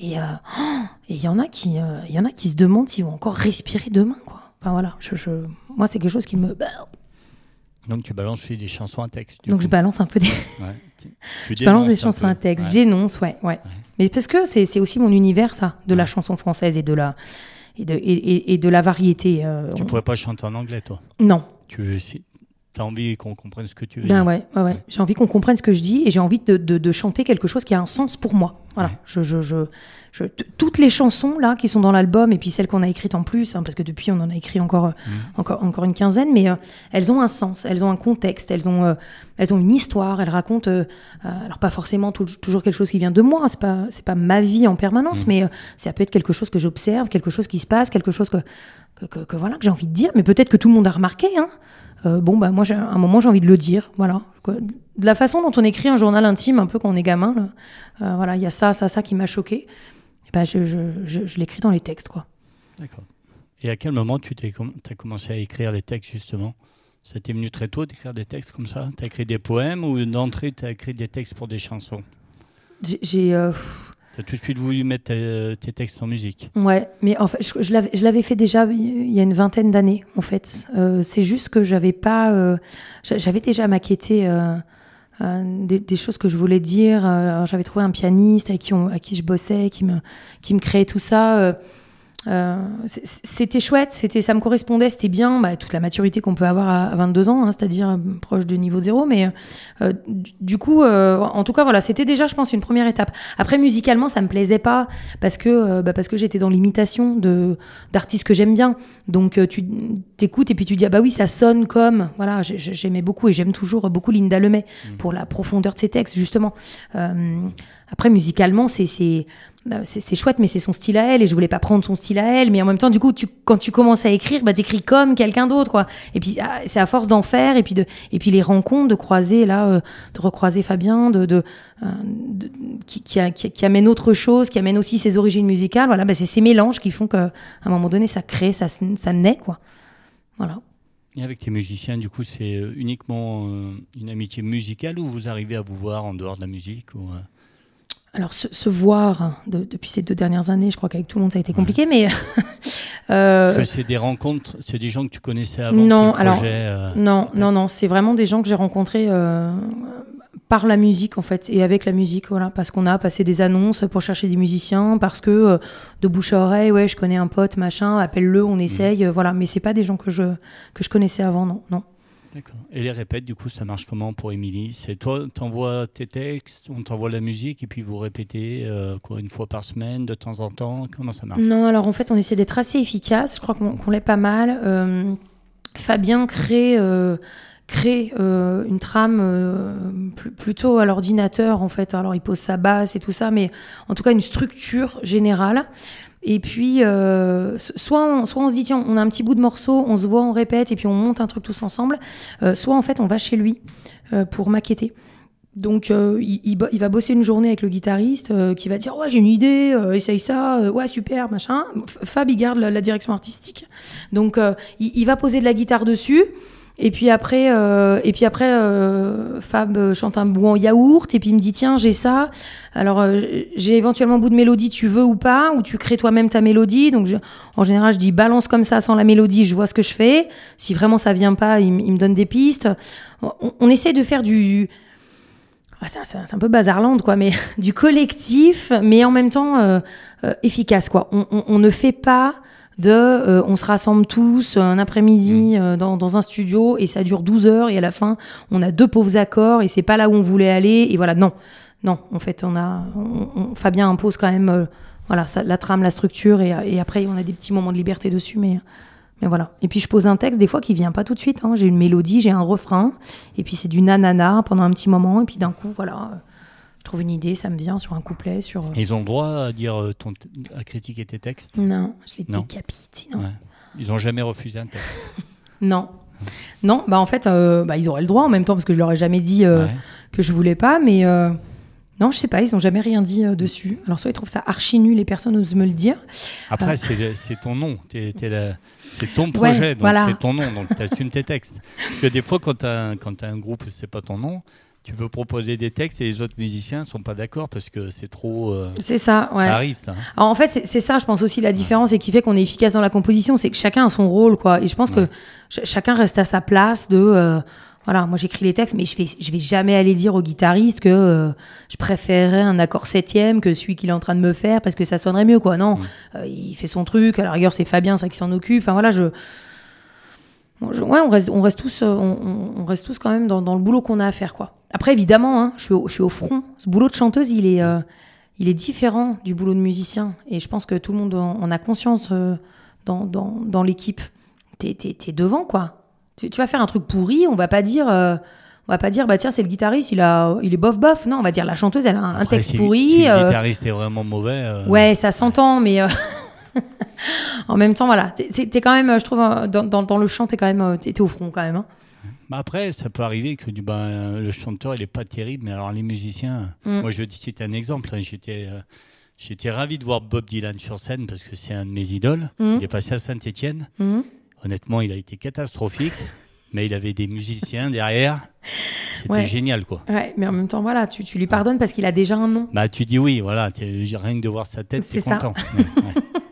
Et euh, oh, et il y en a qui euh, il y en a qui se demandent s'ils vont encore respirer demain quoi. Enfin voilà, je, je- moi c'est quelque chose qui me Donc tu balances des chansons à texte. donc coup. je balance un peu des Ouais. Tu- tu je balance des chansons à texte, Ouais. j'énonce ouais, ouais Mais parce que c'est c'est aussi mon univers ça, de la chanson française et de la et de et, et- et de la variété. euh, Tu on- pourrais pas chanter en anglais, toi? Non, Tu veux, si as envie qu'on comprenne ce que tu veux Ben dire. ouais, ouais, ouais. J'ai envie qu'on comprenne ce que je dis et j'ai envie de, de- de chanter quelque chose qui a un sens pour moi. Voilà. Je, je, je, toutes les chansons là qui sont dans l'album et puis celles qu'on a écrites en plus, hein, parce que depuis on en a écrit encore, euh, encore, encore une quinzaine, mais euh, elles ont un sens, elles ont un contexte, elles ont, euh, elles ont une histoire, elles racontent, euh, alors pas forcément tou- toujours quelque chose qui vient de moi, c'est pas, c'est pas ma vie en permanence, mais euh, ça peut être quelque chose que j'observe, quelque chose qui se passe, quelque chose que, que, que- que voilà que j'ai envie de dire, mais peut-être que tout le monde a remarqué, hein. Euh, bon, bah, moi, j'ai- à un moment, j'ai envie de le dire. Voilà. De la façon dont on écrit un journal intime, un peu quand on est gamin, là, euh, voilà, il y a ça, ça, ça qui m'a choqué. Ben, je, je, je, je l'écris dans les textes, quoi. D'accord. Et à quel moment tu t'es com- as commencé à écrire les textes, justement? Ça t'est venu très tôt d'écrire des textes comme ça? Tu as écrit des poèmes ou d'entrée tu as écrit des textes pour des chansons? J'ai- J'ai. euh, Tu as tout de suite voulu mettre tes, tes textes en musique Ouais, mais en fait, je, l'avais- fait déjà il y a une vingtaine d'années, en fait. Euh, c'est juste que j'avais pas. euh, j'a- j'avais déjà maquetté euh, euh, des, choses que je voulais dire. J'avais trouvé un pianiste avec qui, on- à qui je bossais, qui me, qui me créait tout ça. Euh, euh, c'était chouette, c'était, ça me correspondait, c'était bien, bah, toute la maturité qu'on peut avoir à 22 ans, hein, c'est-à-dire euh, proche de niveau zéro. Mais euh, du coup, en tout cas, voilà, c'était déjà, je pense, une première étape. Après, musicalement, ça me plaisait pas parce que, bah, parce que j'étais dans l'imitation de d'artistes que j'aime bien. Donc, tu t'écoutes et puis tu dis ah bah oui, ça sonne comme, voilà, j'aimais beaucoup et j'aime toujours beaucoup Linda Lemay mmh. pour la profondeur de ses textes justement. après, musicalement, c'est c'est chouette, mais c'est son style à elle, et je voulais pas prendre son style à elle. Mais en même temps, du coup, quand tu commences à écrire, bah, t'écris comme quelqu'un d'autre, quoi. Et puis, ah, c'est à force d'en faire, et puis de, et puis les rencontres, de croiser, là, euh, de recroiser Fabien, de, euh, qui, amène autre chose, qui amène aussi ses origines musicales. Voilà, bah, c'est ces mélanges qui font qu'à un moment donné, ça crée, ça, ça naît, quoi. Voilà. Et avec tes musiciens, du coup, c'est euh, uniquement une amitié musicale ou vous arrivez à vous voir en dehors de la musique ou, alors, se, voir depuis ces deux dernières années, je crois qu'avec tout le monde, ça a été compliqué, mais. euh, c'est des rencontres, c'est des gens que tu connaissais avant Non, projet, alors. Euh, non, non, non, c'est vraiment des gens que j'ai rencontrés euh, par la musique, en fait, et avec la musique, voilà. Parce qu'on a passé des annonces pour chercher des musiciens, parce que de bouche à oreille, ouais, je connais un pote, machin, appelle-le, on essaye, mmh. voilà. Mais c'est pas des gens que je, que je connaissais avant, non, non. D'accord. Et les répètes, du coup, ça marche comment pour Émilie? C'est toi, t'envoies tes textes, on t'envoie la musique et puis vous répétez euh, quoi, une fois par semaine, de temps en temps? Comment ça marche? Non, alors en fait, on essaie d'être assez efficace. Je crois qu'on l'est pas mal. Euh, Fabien crée. Euh, crée une trame plutôt à l'ordinateur en fait. Alors il pose sa basse et tout ça, mais en tout cas une structure générale. Et puis, euh, soit, on, soit on se dit, tiens, on a un petit bout de morceau, on se voit, on répète, et puis on monte un truc tous ensemble. Euh, soit, en fait, on va chez lui euh, pour maqueter. Donc, il, il, va bosser une journée avec le guitariste qui va dire, ouais, j'ai une idée, essaye ça, ouais, super, machin. Fab, il garde la, direction artistique. Donc, il, il, va poser de la guitare dessus. Et puis après, euh, et puis après, euh, Fab euh, chante un bout en yaourt et puis il me dit tiens j'ai ça. Alors euh, j'ai éventuellement un bout de mélodie, tu veux ou pas, ou tu crées toi-même ta mélodie. Donc je, en général je dis balance comme ça sans la mélodie, je vois ce que je fais. Si vraiment ça vient pas, il, me donne des pistes. On, on, essaie de faire du, ah, c'est un peu bazarland quoi, mais du collectif, mais en même temps efficace quoi. On, on, on, ne fait pas de euh, on se rassemble tous un après-midi mm. euh, dans, dans, un studio et ça dure 12 heures et à la fin on a deux pauvres accords et c'est pas là où on voulait aller et voilà non non en fait on a on, Fabien impose quand même euh, voilà ça, la trame la structure et, et, après on a des petits moments de liberté dessus mais mais voilà et puis je pose un texte des fois qui vient pas tout de suite hein. j'ai une mélodie j'ai un refrain et puis c'est du nanana pendant un petit moment et puis d'un coup voilà je trouve une idée, ça me vient sur un couplet. Sur... Euh, ils ont le droit à, dire euh, ton à critiquer tes textes? Non, je les décapite sinon. Ils n'ont jamais refusé un texte Non. Non, bah en fait, euh, bah, ils auraient le droit en même temps parce que je leur ai jamais dit que je voulais pas, mais non, je sais pas, ils n'ont jamais rien dit dessus. Alors soit ils trouvent ça archi nul, les personnes osent me le dire. Après, c'est ton nom, c'est ton projet, donc c'est ton nom, donc tu assumes tes textes. Parce que des fois, quand tu as, as, un groupe, c'est pas ton nom, tu peux proposer des textes et les autres musiciens ne sont pas d'accord parce que c'est trop. Euh, c'est ça, ouais. Ça arrive, ça. Hein. en fait, c'est ça, je pense aussi la différence et qui fait qu'on est efficace dans la composition, c'est que chacun a son rôle, quoi. Et je pense que chacun reste à sa place de. Euh, voilà, moi j'écris les textes, mais je vais, je vais jamais aller dire au guitariste que euh, je préférerais un accord septième que celui qu'il est en train de me faire parce que ça sonnerait mieux, quoi. Non, il fait son truc. À la rigueur, c'est Fabien, ça qui s'en occupe. Enfin voilà, je ouais, on reste, on reste tous, euh, on, reste tous quand même dans, le boulot qu'on a à faire, quoi. Après, évidemment, hein, je, suis au, je, suis au, front. Ce boulot de chanteuse, il est, euh, il est différent du boulot de musicien. Et je pense que tout le monde en, a conscience euh, dans, dans, dans l'équipe. T'es, es, devant, quoi. Tu, vas faire un truc pourri, on va pas dire. on va pas dire, bah tiens, c'est le guitariste, il, a, il est bof bof. Non, on va dire, la chanteuse, elle a un, texte pourri. Si le guitariste est vraiment mauvais. Ouais, ça s'entend, mais. en même temps, voilà, t'es quand même, je trouve, euh, dans, dans, le chant, t'es quand même, euh, t'es au front quand même. Hein. Bah après, ça peut arriver que ben, le chanteur, il est pas terrible, mais alors les musiciens, mm. moi je dis c'était un exemple. Hein. j'étais, euh, j'étais ravi de voir Bob Dylan sur scène parce que c'est un de mes idoles. Mm. Il est passé à Saint-Étienne. Mm. Honnêtement, il a été catastrophique, mais il avait des musiciens derrière. C'était génial, quoi. Ouais, mais en même temps, voilà, tu, tu lui pardonnes parce qu'il a déjà un nom. Bah, tu dis oui, voilà, rien que de voir sa tête, t'es content.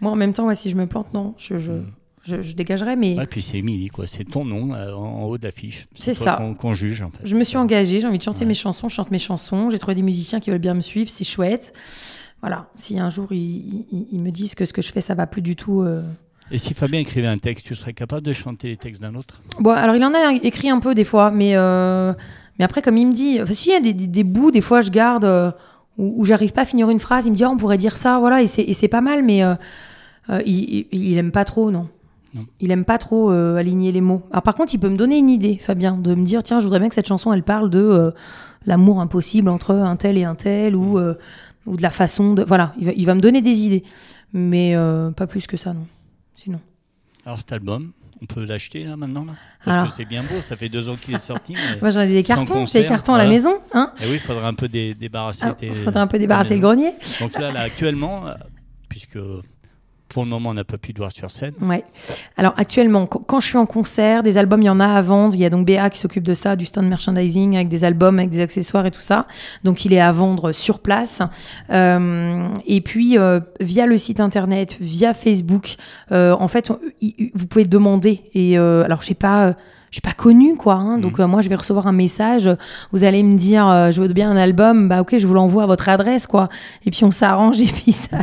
Moi, en même temps, si je me plante, non, je, je, hmm. je, dégagerai. Mais... Ouais, puis c'est Émilie, quoi. C'est ton nom euh, en, haut de l'affiche. C'est ça. Qu'on juge, en fait. Je me suis engagée, j'ai envie de chanter mes chansons, je chante mes chansons. J'ai trouvé des musiciens qui veulent bien me suivre, c'est chouette. voilà, si un jour ils, ils- ils me disent que ce que je fais, ça va plus du tout. euh, Et si Fabien écrivait un texte, tu serais capable de chanter les textes d'un autre? Bon, alors il en a écrit un peu des fois, mais, euh, mais après, comme il me dit, enfin, si, il y a des, des- des bouts, des fois, je garde euh, où, où j'arrive pas à finir une phrase. Il me dit, Ah, on pourrait dire ça, voilà, et c'est, pas mal, mais euh, euh, il, il, aime pas trop, non. Non. Il aime pas trop euh, aligner les mots. Alors, par contre, il peut me donner une idée, Fabien, de me dire, tiens, je voudrais bien que cette chanson, elle parle de euh, l'amour impossible entre un tel et un tel, ou, euh, ou de la façon de. Voilà, il va, il va me donner des idées, mais pas plus que ça, non. Sinon. Alors cet album, on peut l'acheter là maintenant là? Parce Alors. que c'est bien beau, ça fait deux ans qu'il est sorti. Mais... Moi, j'en ai des cartons, j'ai des cartons à la maison, hein? Eh oui, il faudrait un peu dé- débarrasser. Ah, un peu débarrasser le grenier. Donc là, là actuellement, euh, puisque pour le moment on n'a pas pu te voir sur scène, Ouais. Alors actuellement, qu- quand je suis en concert, des albums, il y en a à vendre. Il y a donc BA qui s'occupe de ça, du stand merchandising avec des albums, avec des accessoires et tout ça. Donc il est à vendre sur place. Euh, et puis euh, via le site internet, via Facebook, euh, en fait, vous pouvez demander. Et alors je sais pas. Je suis pas connue quoi, hein. donc euh, moi je vais recevoir un message. Vous allez me dire, euh, je veux bien un album, bah ok, je vous l'envoie à votre adresse quoi. Et puis on s'arrange et puis ça,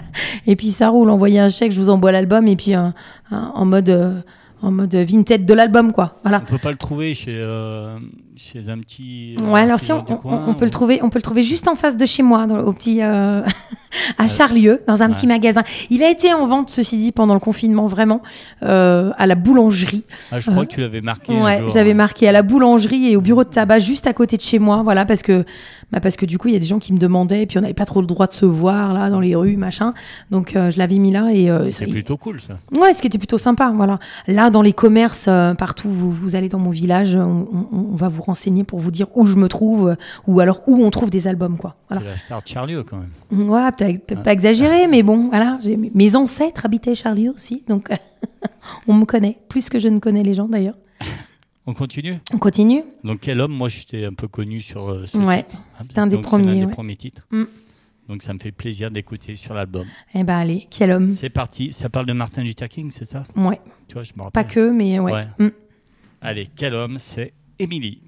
et puis ça roule. Envoyez un chèque, je vous envoie l'album et puis euh, hein, en mode euh, en mode vintage de l'album quoi. Voilà. on peut pas le trouver chez, euh, chez un petit. Ouais, alors si on, on- coin, on peut ou- le trouver, on peut le trouver juste en face de chez moi, dans, au petit euh, à Charlieu, dans un Ouais. petit magasin. Il a été en vente, ceci dit, pendant le confinement, vraiment, euh, à la boulangerie. Ah, je crois euh, que tu l'avais marqué. Ouais, j'avais marqué à la boulangerie et au bureau de tabac juste à côté de chez moi, voilà, parce que, bah parce que du coup, il y a des gens qui me demandaient, et puis on n'avait pas trop le droit de se voir là dans les rues, machin. Donc euh, je l'avais mis là et C'est plutôt cool ça. Ouais, ce qui était plutôt sympa, voilà. Là, dans les commerces, partout, vous, vous allez dans mon village, on, on- on va vous renseigner pour vous dire où je me trouve, ou alors où on trouve des albums, quoi. Voilà. C'est la star de Charlieu quand même. Ouais, peut-être peut-être pas exagéré, mais bon, voilà. Mes ancêtres habitaient Charlie aussi, donc on me connaît, plus que je ne connais les gens d'ailleurs. On continue? On continue Donc quel homme? Moi j'étais un peu connu sur euh, ce Ouais, titre. c'était un des Donc, premiers, l'un des ouais. premiers titres. Mm. Donc ça me fait plaisir d'écouter sur l'album. Eh ben allez, quel homme. C'est parti. Ça parle de Martin Luther King, c'est ça? Ouais, Tu vois, je me pas rappelle. que, mais ouais. Ouais. Mm. Allez, quel homme? C'est Émilie.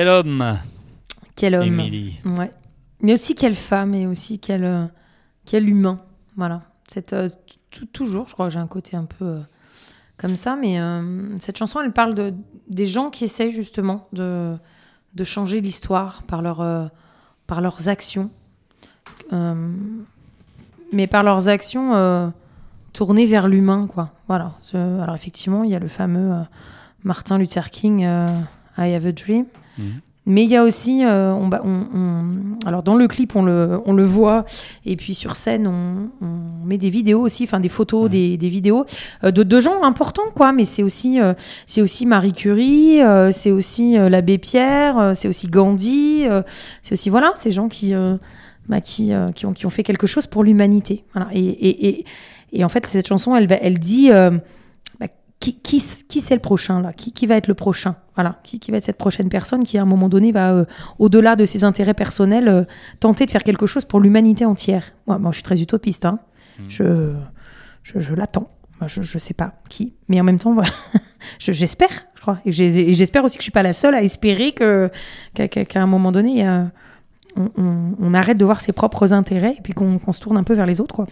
Quel homme, Quel homme. Émilie. Ouais. Mais aussi quelle femme et aussi quel, euh, quel humain. Voilà. Cette, euh, toujours, je crois que j'ai un côté un peu euh, comme ça, mais euh, cette chanson, elle parle de, des gens qui essayent justement de, de changer l'histoire par, leur, par leurs actions. Mais par leurs actions tournées vers l'humain, quoi. Voilà. Alors effectivement, il y a le fameux Martin Luther King, I Have a Dream. Mhm. Mais il y a aussi, euh, on, ba- on- on- alors dans le clip on le, on le voit, et puis sur scène on, met des vidéos aussi, enfin des photos, des, des vidéos euh, de, de gens importants quoi. Mais c'est aussi, euh, c'est aussi Marie Curie, c'est aussi l'abbé Pierre, c'est aussi Gandhi, c'est aussi voilà ces gens qui, bah, qui, qui ont, qui ont fait quelque chose pour l'humanité. Voilà. Et, et, et, et en fait cette chanson elle, dit qui, qui, qui c'est le prochain là? Qui, qui va être le prochain? Voilà, qui, qui va être cette prochaine personne qui à un moment donné va, euh, au-delà de ses intérêts personnels, euh, tenter de faire quelque chose pour l'humanité entière? Moi, moi, je suis très utopiste. hein. Mhm. Je, je, je l'attends. Je, je sais pas qui, mais en même temps, voilà. Je- j'espère, je crois. Et j'espère aussi que je suis pas la seule à espérer que qu'à un moment donné, a- on, on- on arrête de voir ses propres intérêts et puis qu'on qu'on se tourne un peu vers les autres, quoi.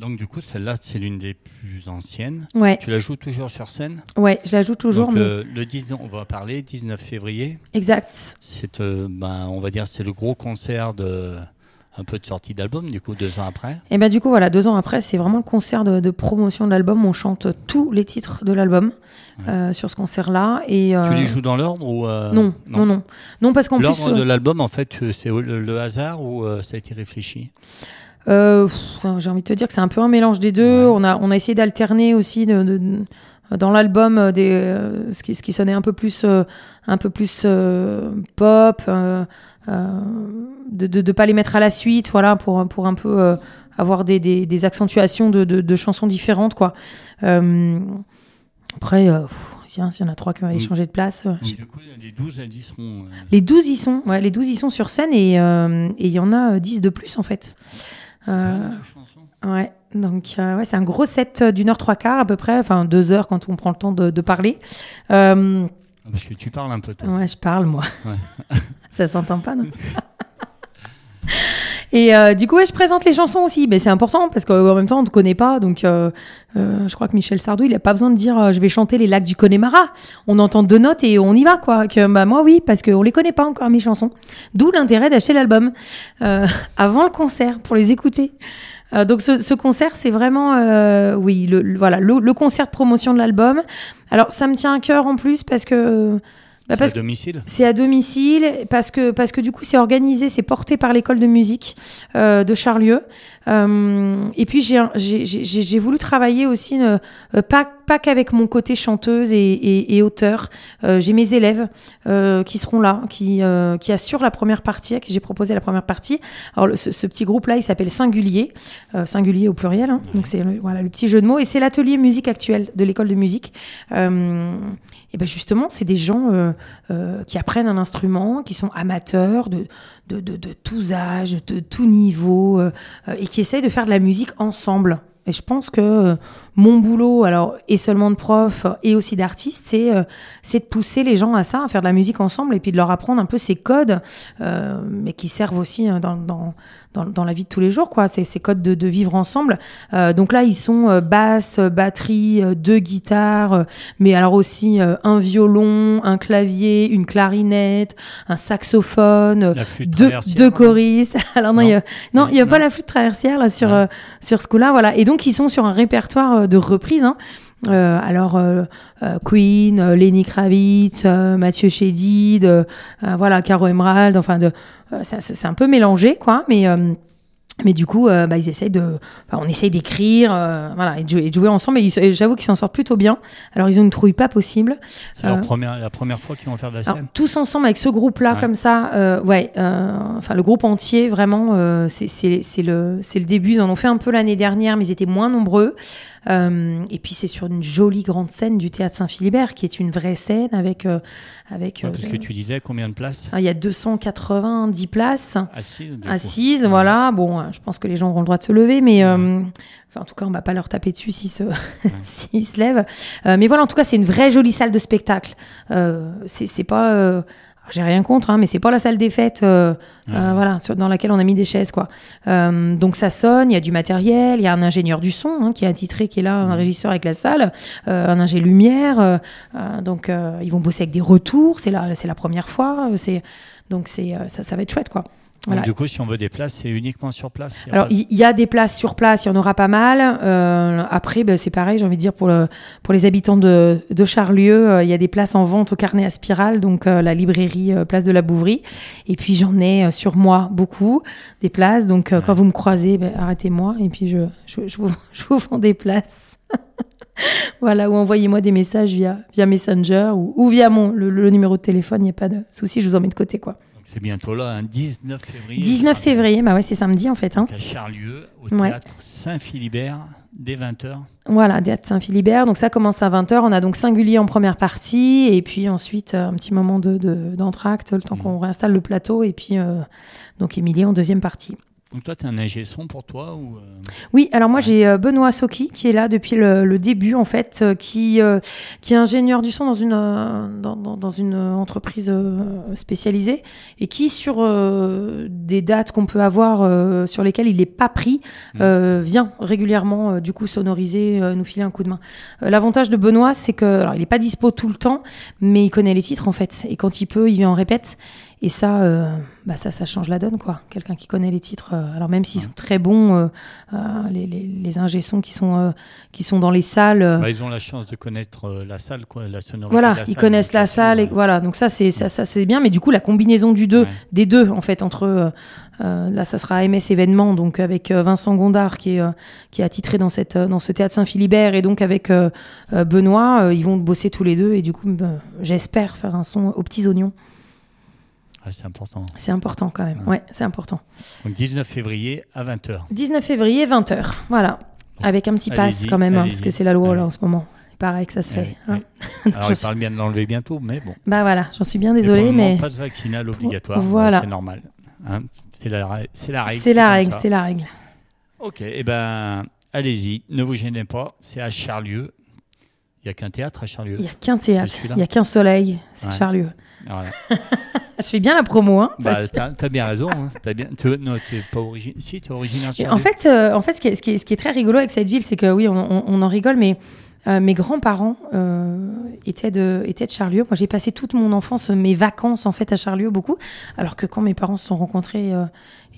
Donc du coup, celle-là, c'est l'une des plus anciennes. Ouais, Tu la joues toujours sur scène? Ouais, je la joue toujours, Donc, mais le, le 10, on va parler, 19 février. exact. C'est, euh, ben, on va dire, c'est le gros concert de un peu de sortie d'album, du coup, deux ans après. Et ben du coup voilà, deux ans après, c'est vraiment le concert de, de promotion de l'album. On chante tous les titres de l'album euh, sur ce concert-là. Et euh, Tu les joues dans l'ordre ou euh, non, non, non, non, parce qu'en plus, L'ordre de euh, l'album, en fait, euh, c'est le, le hasard ou euh, ça a été réfléchi? Euh, j'ai envie de te dire que c'est un peu un mélange des deux. Ouais. On a, on a essayé d'alterner aussi de, de- de- dans l'album euh, des, euh, ce qui, ce qui sonnait un peu plus, euh, un peu plus euh, pop, euh, de, de, de pas les mettre à la suite, voilà, pour, pour un peu avoir des, des, des accentuations de, de, chansons différentes, quoi. Après, pff, tiens, s'il y en a trois qui ont Mm. changé de place. Donc, du coup, les 12, elles y seront. Les 12 y sont, ouais, les 12 y sont sur scène et euh, et il y en a euh, 10 de plus en fait. Euh, ouais, donc euh, ouais, c'est un gros set euh, d'une heure trois quarts à peu près, enfin deux heures quand on prend le temps de, de parler. Euh, Ah, Parce que tu parles un peu, toi. ouais, je parle moi. Ouais. Ça s'entend pas, non? Et euh, du coup, ouais, je présente les chansons aussi. Mais c'est important parce qu'en même temps, on ne connaît pas. Donc, euh, euh, je crois que Michel Sardou, il n'a pas besoin de dire euh, je vais chanter les lacs du Connemara. On entend deux notes et on y va, quoi. Que, bah, moi, oui, parce qu'on les connaît pas encore, mes chansons. D'où l'intérêt d'acheter l'album euh, avant le concert pour les écouter. Euh, donc, ce, ce concert, c'est vraiment, euh, oui, le- voilà, le, le concert de promotion de l'album. Alors, ça me tient à cœur en plus parce que. Bah, C'est à domicile? C'est à domicile parce que parce que du coup c'est organisé, c'est porté par l'école de musique euh, de Charlieu. Euh, et puis j'ai voulu travailler aussi euh, euh, pas pas qu'avec mon côté chanteuse et, et, et auteur. Euh, j'ai mes élèves euh, qui seront là, qui qui assurent la première partie, à qui j'ai proposé la première partie. Alors ce, ce petit groupe là, il s'appelle Singulier, singulier au pluriel. hein. donc c'est voilà le petit jeu de mots et c'est l'atelier musique actuelle de l'école de musique. Et ben justement, c'est des gens qui apprennent un instrument, qui sont amateurs de, de, tous âges, de tout niveau, euh, euh, et qui essayent de faire de la musique ensemble. Et je pense que euh, mon boulot, alors, et seulement de prof, euh, et aussi d'artiste, c'est de pousser les gens à ça, à faire de la musique ensemble, et puis de leur apprendre un peu ces codes, mais qui servent aussi hein, dans, dans, dans la vie de tous les jours, quoi. Ces, ces codes de, de vivre ensemble. Euh, donc là, ils sont euh, basse, euh, batterie, euh, deux guitares, euh, mais alors aussi euh, un violon, un clavier, une clarinette, un saxophone, deux, deux choristes. Alors non, il y a, non, il y a Non. pas la flûte traversière là sur euh, sur ce coup-là, voilà. Et donc ils sont sur un répertoire de reprises. Hein. Euh, alors euh, euh, Queen, euh, Lenny Kravitz, euh, Mathieu Chédid, voilà Caro Emerald, enfin de, c'est- un peu mélangé quoi, mais mais du coup, euh, bah, ils essayent de, enfin, on essaye d'écrire, euh, voilà, et de, jouer, et de jouer ensemble. Et, j'avoue qu'ils s'en sortent plutôt bien. Alors ils ont une trouille pas possible. C'est Euh, première, la première fois qu'ils vont faire de la alors, scène. tous ensemble avec ce groupe-là, Ouais. comme ça, euh, ouais, enfin le groupe entier, vraiment, c'est le, c'est le début. Ils en ont fait un peu l'année dernière, mais ils étaient moins nombreux. Et puis c'est sur une jolie grande scène du théâtre Saint-Philibert, qui est une vraie scène avec, avec. Ouais, parce que tu disais combien de places? Ah, il y a 290 places Assises assises, Ouais. voilà. Bon, je pense que les gens auront le droit de se lever, mais euh, enfin, en tout cas, on va pas leur taper dessus s'ils se, s'ils se lèvent. Euh, mais voilà, en tout cas, c'est une vraie jolie salle de spectacle. Euh, c'est, c'est pas. euh, j'ai rien contre, hein, mais c'est pas la salle des fêtes, euh, euh, voilà, sur- dans laquelle on a mis des chaises, quoi. Euh, donc ça sonne, il y a du matériel, il y a un ingénieur du son hein, qui est attitré, qui est là, un régisseur avec la salle, euh, un ingé lumière. donc euh, ils vont bosser avec des retours, c'est la, c'est la première fois, c'est donc c'est euh, ça, ça va être chouette, quoi. Voilà. Du coup, si on veut des places, c'est uniquement sur place. il Alors, de- il y, a des places sur place, il y en aura pas mal. Euh, après, ben, c'est pareil, j'ai envie de dire, pour, le, pour les habitants de, de Charlieu, euh, il y a des places en vente au carnet à spirale, donc euh, la librairie Place de la Bouvrie. Et puis, j'en ai sur moi beaucoup, des places. Donc, quand vous me croisez, ben, arrêtez-moi et puis je, je, je vous, je vous vends des places. voilà, ou envoyez-moi des messages via, via Messenger ou, ou via mon, le, le numéro de téléphone, il n'y a pas de souci, je vous en mets de côté. quoi. C'est bientôt là, un 19 février. 19 ça sera février, bah ouais, c'est samedi en fait. Hein. À Charlieu, au Ouais. théâtre Saint-Philibert, dès 20h. Voilà, Théâtre Saint-Philibert. Donc ça commence à 20h. On a donc Singulier en première partie. Et puis ensuite, euh, un petit moment de, de- d'entracte, le temps Mhm. qu'on réinstalle le plateau. Et puis, euh, donc Émilie en deuxième partie. Donc, toi, tu es un ingé son pour toi ou, euh, Oui, alors moi Ouais. j'ai euh, Benoît Soki qui est là depuis le, le début en fait, euh, qui, euh, qui est ingénieur du son dans une, euh, dans, une entreprise spécialisée et qui sur des dates qu'on peut avoir sur lesquelles il n'est pas pris euh, vient régulièrement du coup sonoriser, nous filer un coup de main. L'avantage de Benoît c'est que alors il n'est pas dispo tout le temps, mais il connaît les titres en fait et quand il peut il vient en répète. Et ça, euh, bah ça, ça change la donne, quoi. Quelqu'un qui connaît les titres, euh, alors même s'ils sont très bons, euh, les, les, les ingé sons qui sont, qui sont dans les salles. bah, ils ont la chance de connaître la salle, quoi, la sonorité. voilà, de la ils salle, connaissent la salle et voilà. Donc ça, c'est ça, ça c'est bien. Mais du coup, la combinaison du deux, Ouais. des deux, en fait, entre là, ça sera AMS événement, donc avec Vincent Gondard qui est qui est attitré dans cette dans ce théâtre Saint-Philibert et donc avec Benoît, ils vont bosser tous les deux et du coup, bah, j'espère faire un son aux petits oignons. Ouais, c'est important. C'est important quand même. Ouais. Ouais, c'est important. Donc 19 février à 20h. 19 février, 20h. Voilà. Avec un petit pass quand même, hein, parce que c'est la loi là en ce moment. Il paraît que ça se fait. Hein. Alors, Je il parle bien de l'enlever bientôt, mais bon. Bah voilà, j'en suis bien désolée, mais passe vaccinal obligatoire. Voilà. C'est normal. Hein, c'est la, ra- c'est la règle. c'est la règle, c'est la règle. Ok, et ben, allez-y, ne vous gênez pas. C'est à Charlieu. Il n'y a qu'un théâtre à Charlieu. Il n'y a qu'un théâtre, il n'y a qu'un soleil, c'est Ouais. Charlieu. Voilà. Je fais bien la promo, hein. Bah, t'as, t'as bien raison. Hein. Bien. Tu, non, t'es pas originaire. Si, t'es originaire de Charlieu. en fait, euh, en fait ce, qui est, ce, qui est, ce qui est très rigolo avec cette ville, c'est que oui, on, on- on en rigole, mais euh, mes grands-parents euh, étaient, de, étaient de Charlieu. Moi, j'ai passé toute mon enfance, euh, mes vacances en fait à Charlieu beaucoup, alors que quand mes parents se sont rencontrés euh,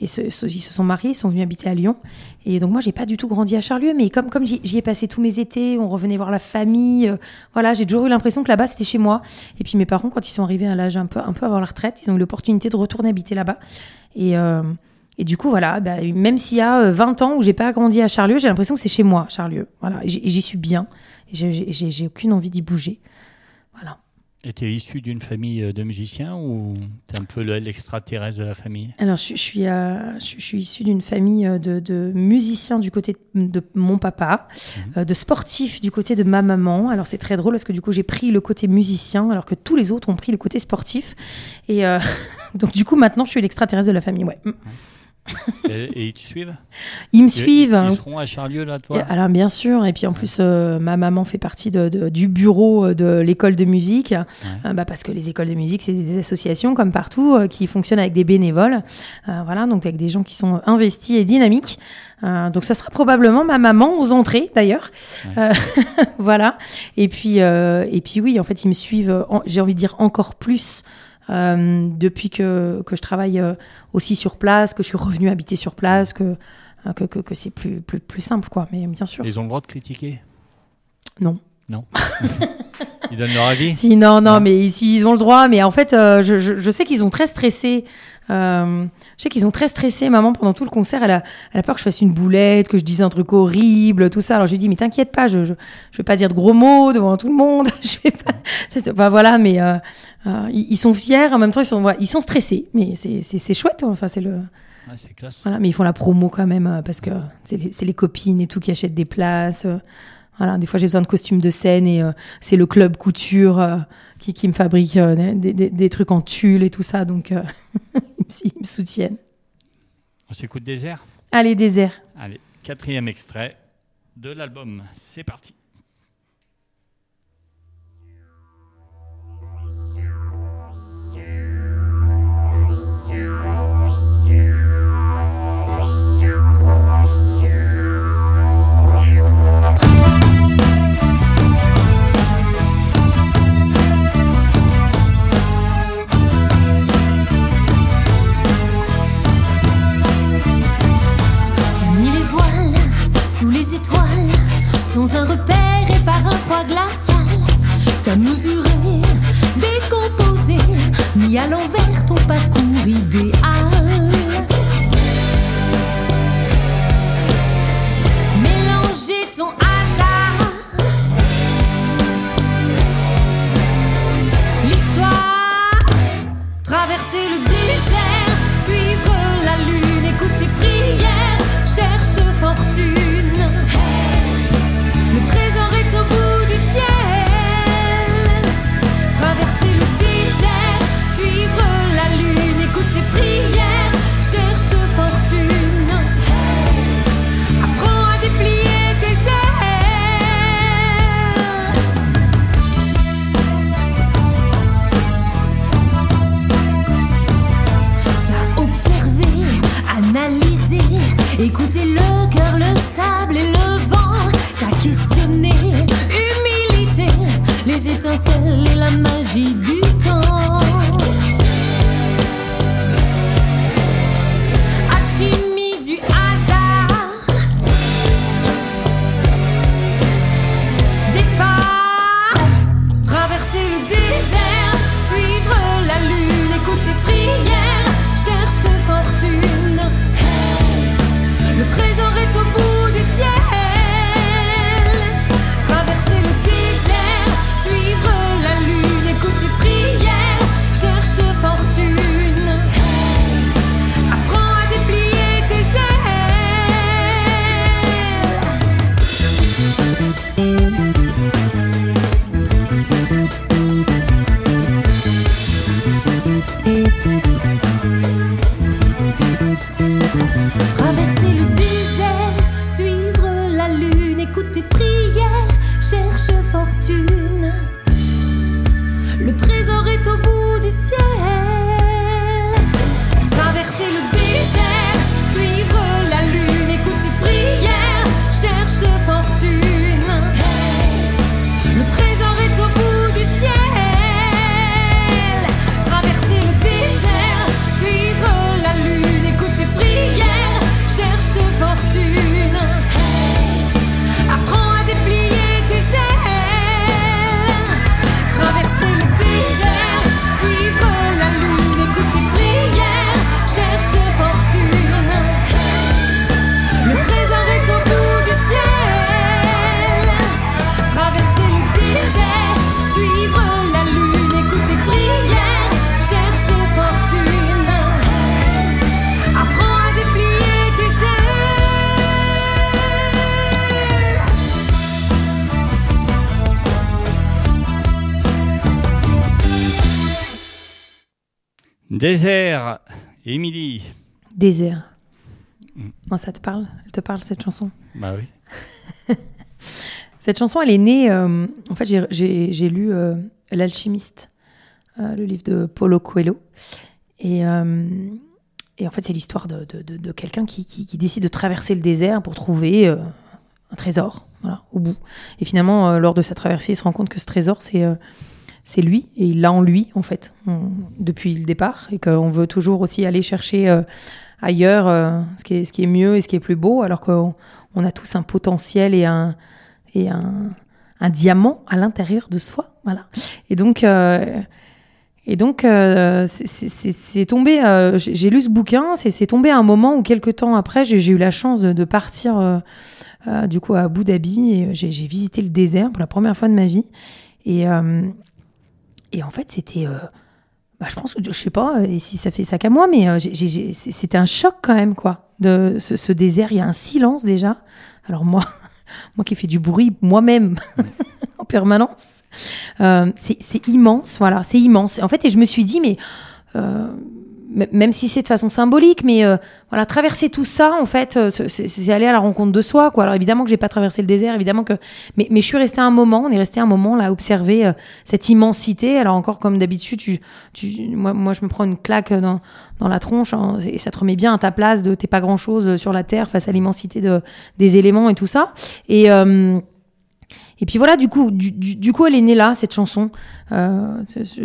et ils se sont mariés, ils sont venus habiter à Lyon. Et donc moi, j'ai pas du tout grandi à Charlieu, mais comme comme j'y, ai passé tous mes étés, on revenait voir la famille. euh, voilà, j'ai toujours eu l'impression que là-bas c'était chez moi. Et puis mes parents, quand ils sont arrivés à l'âge un peu un peu avant la retraite, ils ont eu l'opportunité de retourner habiter là-bas. Et euh, et du coup, voilà, bah, même s'il y a euh, 20 ans où j'ai pas grandi à Charlieu, j'ai l'impression que c'est chez moi, Charlieu. Voilà, et j'y suis bien. J'ai aucune envie d'y bouger. Et t'es issu d'une famille euh, de musiciens ou t'es un peu le- l'extraterrestre de la famille? Alors, je, je suis, euh, je, je suis issue d'une famille euh, de, de musiciens du côté de, de mon papa, euh, de sportifs du côté de ma maman. Alors, c'est très drôle parce que du coup, j'ai pris le côté musicien alors que tous les autres ont pris le côté sportif. Et euh, donc, du coup, maintenant, je suis l'extraterrestre de la famille. Ouais. Et, et ils te suivent Ils me suivent. Ils seront à Charlieu, là, toi Alors bien sûr, et puis en plus, euh, ma maman fait partie de, de- du bureau euh, de l'école de musique, Euh, bah, parce que les écoles de musique, c'est des associations comme partout euh, qui fonctionnent avec des bénévoles, voilà, donc avec des gens qui sont investis et dynamiques. Donc ce sera probablement ma maman aux entrées d'ailleurs, voilà. Et puis et puis oui, en fait, ils me suivent. en- J'ai envie de dire encore plus. Euh, depuis que, que je travaille euh, aussi sur place, que je suis revenue habiter sur place, que, euh, que, que, que c'est plus, plus, plus simple, quoi. Mais bien sûr. Ils ont le droit de critiquer? Non. Non. ils donnent leur avis? Si, non, non, Non. mais ici, ils ont le droit. Mais en fait, euh, je, je, je sais qu'ils ont très stressé. Euh, je sais qu'ils ont très stressé. Maman, pendant tout le concert, elle a, elle a peur que je fasse une boulette, que je dise un truc horrible, tout ça. Alors je lui dis, mais t'inquiète pas, je, je, je vais pas dire de gros mots devant tout le monde. je vais pas. Enfin voilà, mais euh, euh, ils, sont fiers. En même temps, ils sont, voilà, ils sont stressés. Mais c'est, chouette. Enfin, c'est le. Ouais, c'est classe. Voilà, mais ils font la promo quand même parce que c'est les, copines et tout qui achètent des places. voilà, des fois j'ai besoin de costumes de scène et c'est le club couture qui, qui me fabrique euh, des, des- des trucs en tulle et tout ça, donc euh, ils me- soutiennent. On s'écoute des airs? Allez, désert. Allez, quatrième extrait de l'album. C'est parti. Sans un repère et par un froid glacial. T'as mesuré, décomposé, mis à l'envers ton parcours idéal. Désert, Émilie. Désert. Mm. Ça te parle? Elle te parle cette chanson? Bah oui. Cette chanson, elle est née. euh, en fait, j'ai- lu euh, L'Alchimiste, euh, le livre de Paulo Coelho. Et, et en fait, c'est l'histoire de, de- de- de quelqu'un qui, qui- qui décide de traverser le désert pour trouver un trésor, voilà, au bout. Et finalement, lors de sa traversée, il se rend compte que ce trésor, c'est c'est lui, et il l'a en lui, en fait, depuis le départ, et qu'on veut toujours aussi aller chercher euh, ailleurs euh, ce, qui est, ce qui est mieux et ce qui est plus beau, alors qu'on on a tous un potentiel et un, et un, diamant à l'intérieur de soi. Voilà. Et donc, euh, et donc c'est- tombé, j'ai lu ce bouquin, c'est tombé à un moment où quelques temps après, j'ai eu la chance de, partir du coup à Abu Dhabi et j'ai visité le désert pour la première fois de ma vie. Et, et en fait, c'était... euh, bah, je pense que je sais pas euh, si ça fait ça qu'à moi, mais euh, c'était un choc quand même, quoi. De ce, ce désert, il y a un silence déjà. Alors moi, moi qui fais du bruit moi-même en permanence, euh, c'est immense, voilà, c'est immense. En fait, et je me suis dit, mais euh, même si c'est de façon symbolique, mais euh, voilà, traverser tout ça, en fait, euh, c'est- aller à la rencontre de soi, quoi. Alors évidemment que j'ai pas traversé le désert, évidemment que, mais, mais je suis restée un moment, on est resté un moment là à observer euh, cette immensité. Alors encore comme d'habitude, tu, tu, moi, moi je me prends une claque dans, dans la tronche hein, et ça te remet bien à ta place de t'es pas grand chose sur la terre face à l'immensité de, des éléments et tout ça. Et euh, et puis voilà, du coup, du, du, du coup, elle est née là, cette chanson, euh,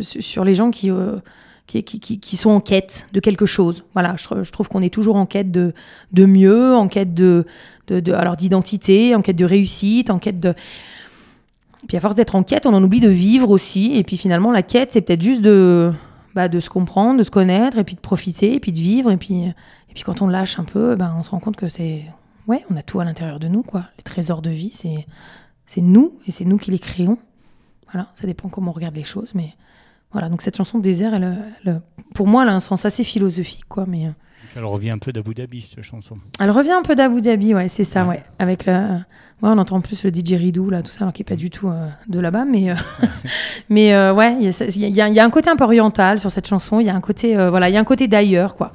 sur- les gens qui, euh, qui, sont en quête de quelque chose. Voilà, je, trouve qu'on est toujours en quête de, de mieux, en quête de, alors d'identité, en quête de réussite, en quête de. Et puis à force d'être en quête, on en oublie de vivre aussi. Et puis finalement, la quête, c'est peut-être juste de, bah, de se comprendre, de se connaître, et puis de profiter, et puis de vivre. Et puis, et puis quand on lâche un peu, ben, on se rend compte que c'est. Ouais, on a tout à l'intérieur de nous, quoi. Les trésors de vie, c'est c'est nous, et c'est nous qui les créons. Voilà, ça dépend comment on regarde les choses, mais voilà. Donc cette chanson Désert, elle, elle- pour moi, elle a un sens assez philosophique, quoi. Mais euh, Elle revient un peu d'Abu Dhabi, cette chanson. elle revient un peu d'Abu Dhabi, ouais, c'est ça, Ouais. ouais. Avec le, ouais, on entend en plus le DJ Ridou là, tout ça, alors qui est pas du tout euh, de là-bas, mais euh, mais euh, ouais, il y, a y y un côté un peu oriental sur cette chanson. Il y a un côté, euh, voilà, il y a un côté d'ailleurs, quoi.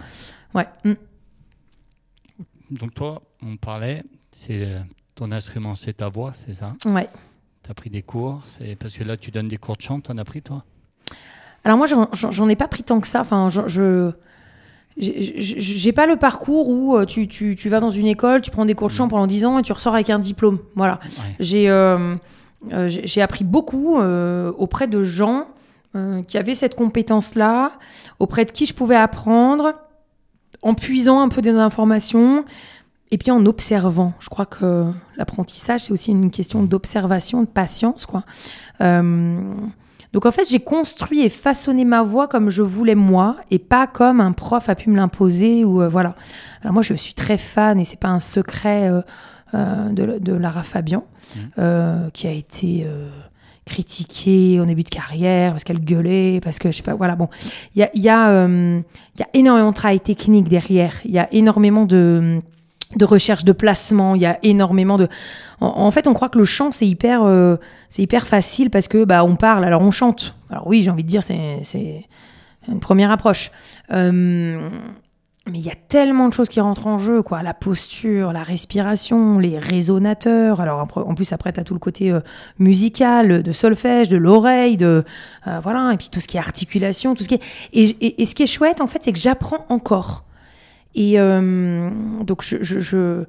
Ouais. mm. Donc toi, on parlait, c'est ton instrument, c'est ta voix, c'est ça? Ouais. Tu as pris des cours, c'est parce que là tu donnes des cours de chant, t'en as pris toi? Alors moi, j'en- ai pas pris tant que ça. Enfin, je, j'ai- pas le parcours où euh, tu, tu, tu vas dans une école, tu prends des cours de chant pendant 10 ans et tu ressors avec un diplôme. Voilà. Ouais. J'ai euh, euh, j'ai j'ai appris beaucoup euh, auprès de gens euh, qui avaient cette compétence-là, auprès de qui je pouvais apprendre, en puisant un peu des informations et puis en observant. Je crois que l'apprentissage, c'est aussi une question d'observation, de patience, quoi. Donc en fait, j'ai construit et façonné ma voix comme je voulais moi, et pas comme un prof a pu me l'imposer ou euh, voilà. Alors moi, je suis très fan et c'est pas un secret euh, euh, de, de Lara Fabian, euh, qui a été critiquée au début de carrière parce qu'elle gueulait, parce que je sais pas. Voilà, bon, il y a, y a, il y a énormément de travail technique derrière. Il y a énormément de de recherche de placement, il y a énormément de en, fait, on croit que le chant c'est hyper euh, c'est hyper facile parce que bah on parle alors on chante. Alors oui, j'ai envie de dire c'est c'est une première approche. Euh, mais il y a tellement de choses qui rentrent en jeu, quoi. La posture, la respiration, les résonateurs. Alors, en plus, après, tu as tout le côté euh, musical, de solfège, de l'oreille, de. euh, voilà. Et puis tout ce qui est articulation, tout ce qui est. Et- et ce qui est chouette, en fait, c'est que j'apprends encore. Et euh, donc, je. je- je- euh,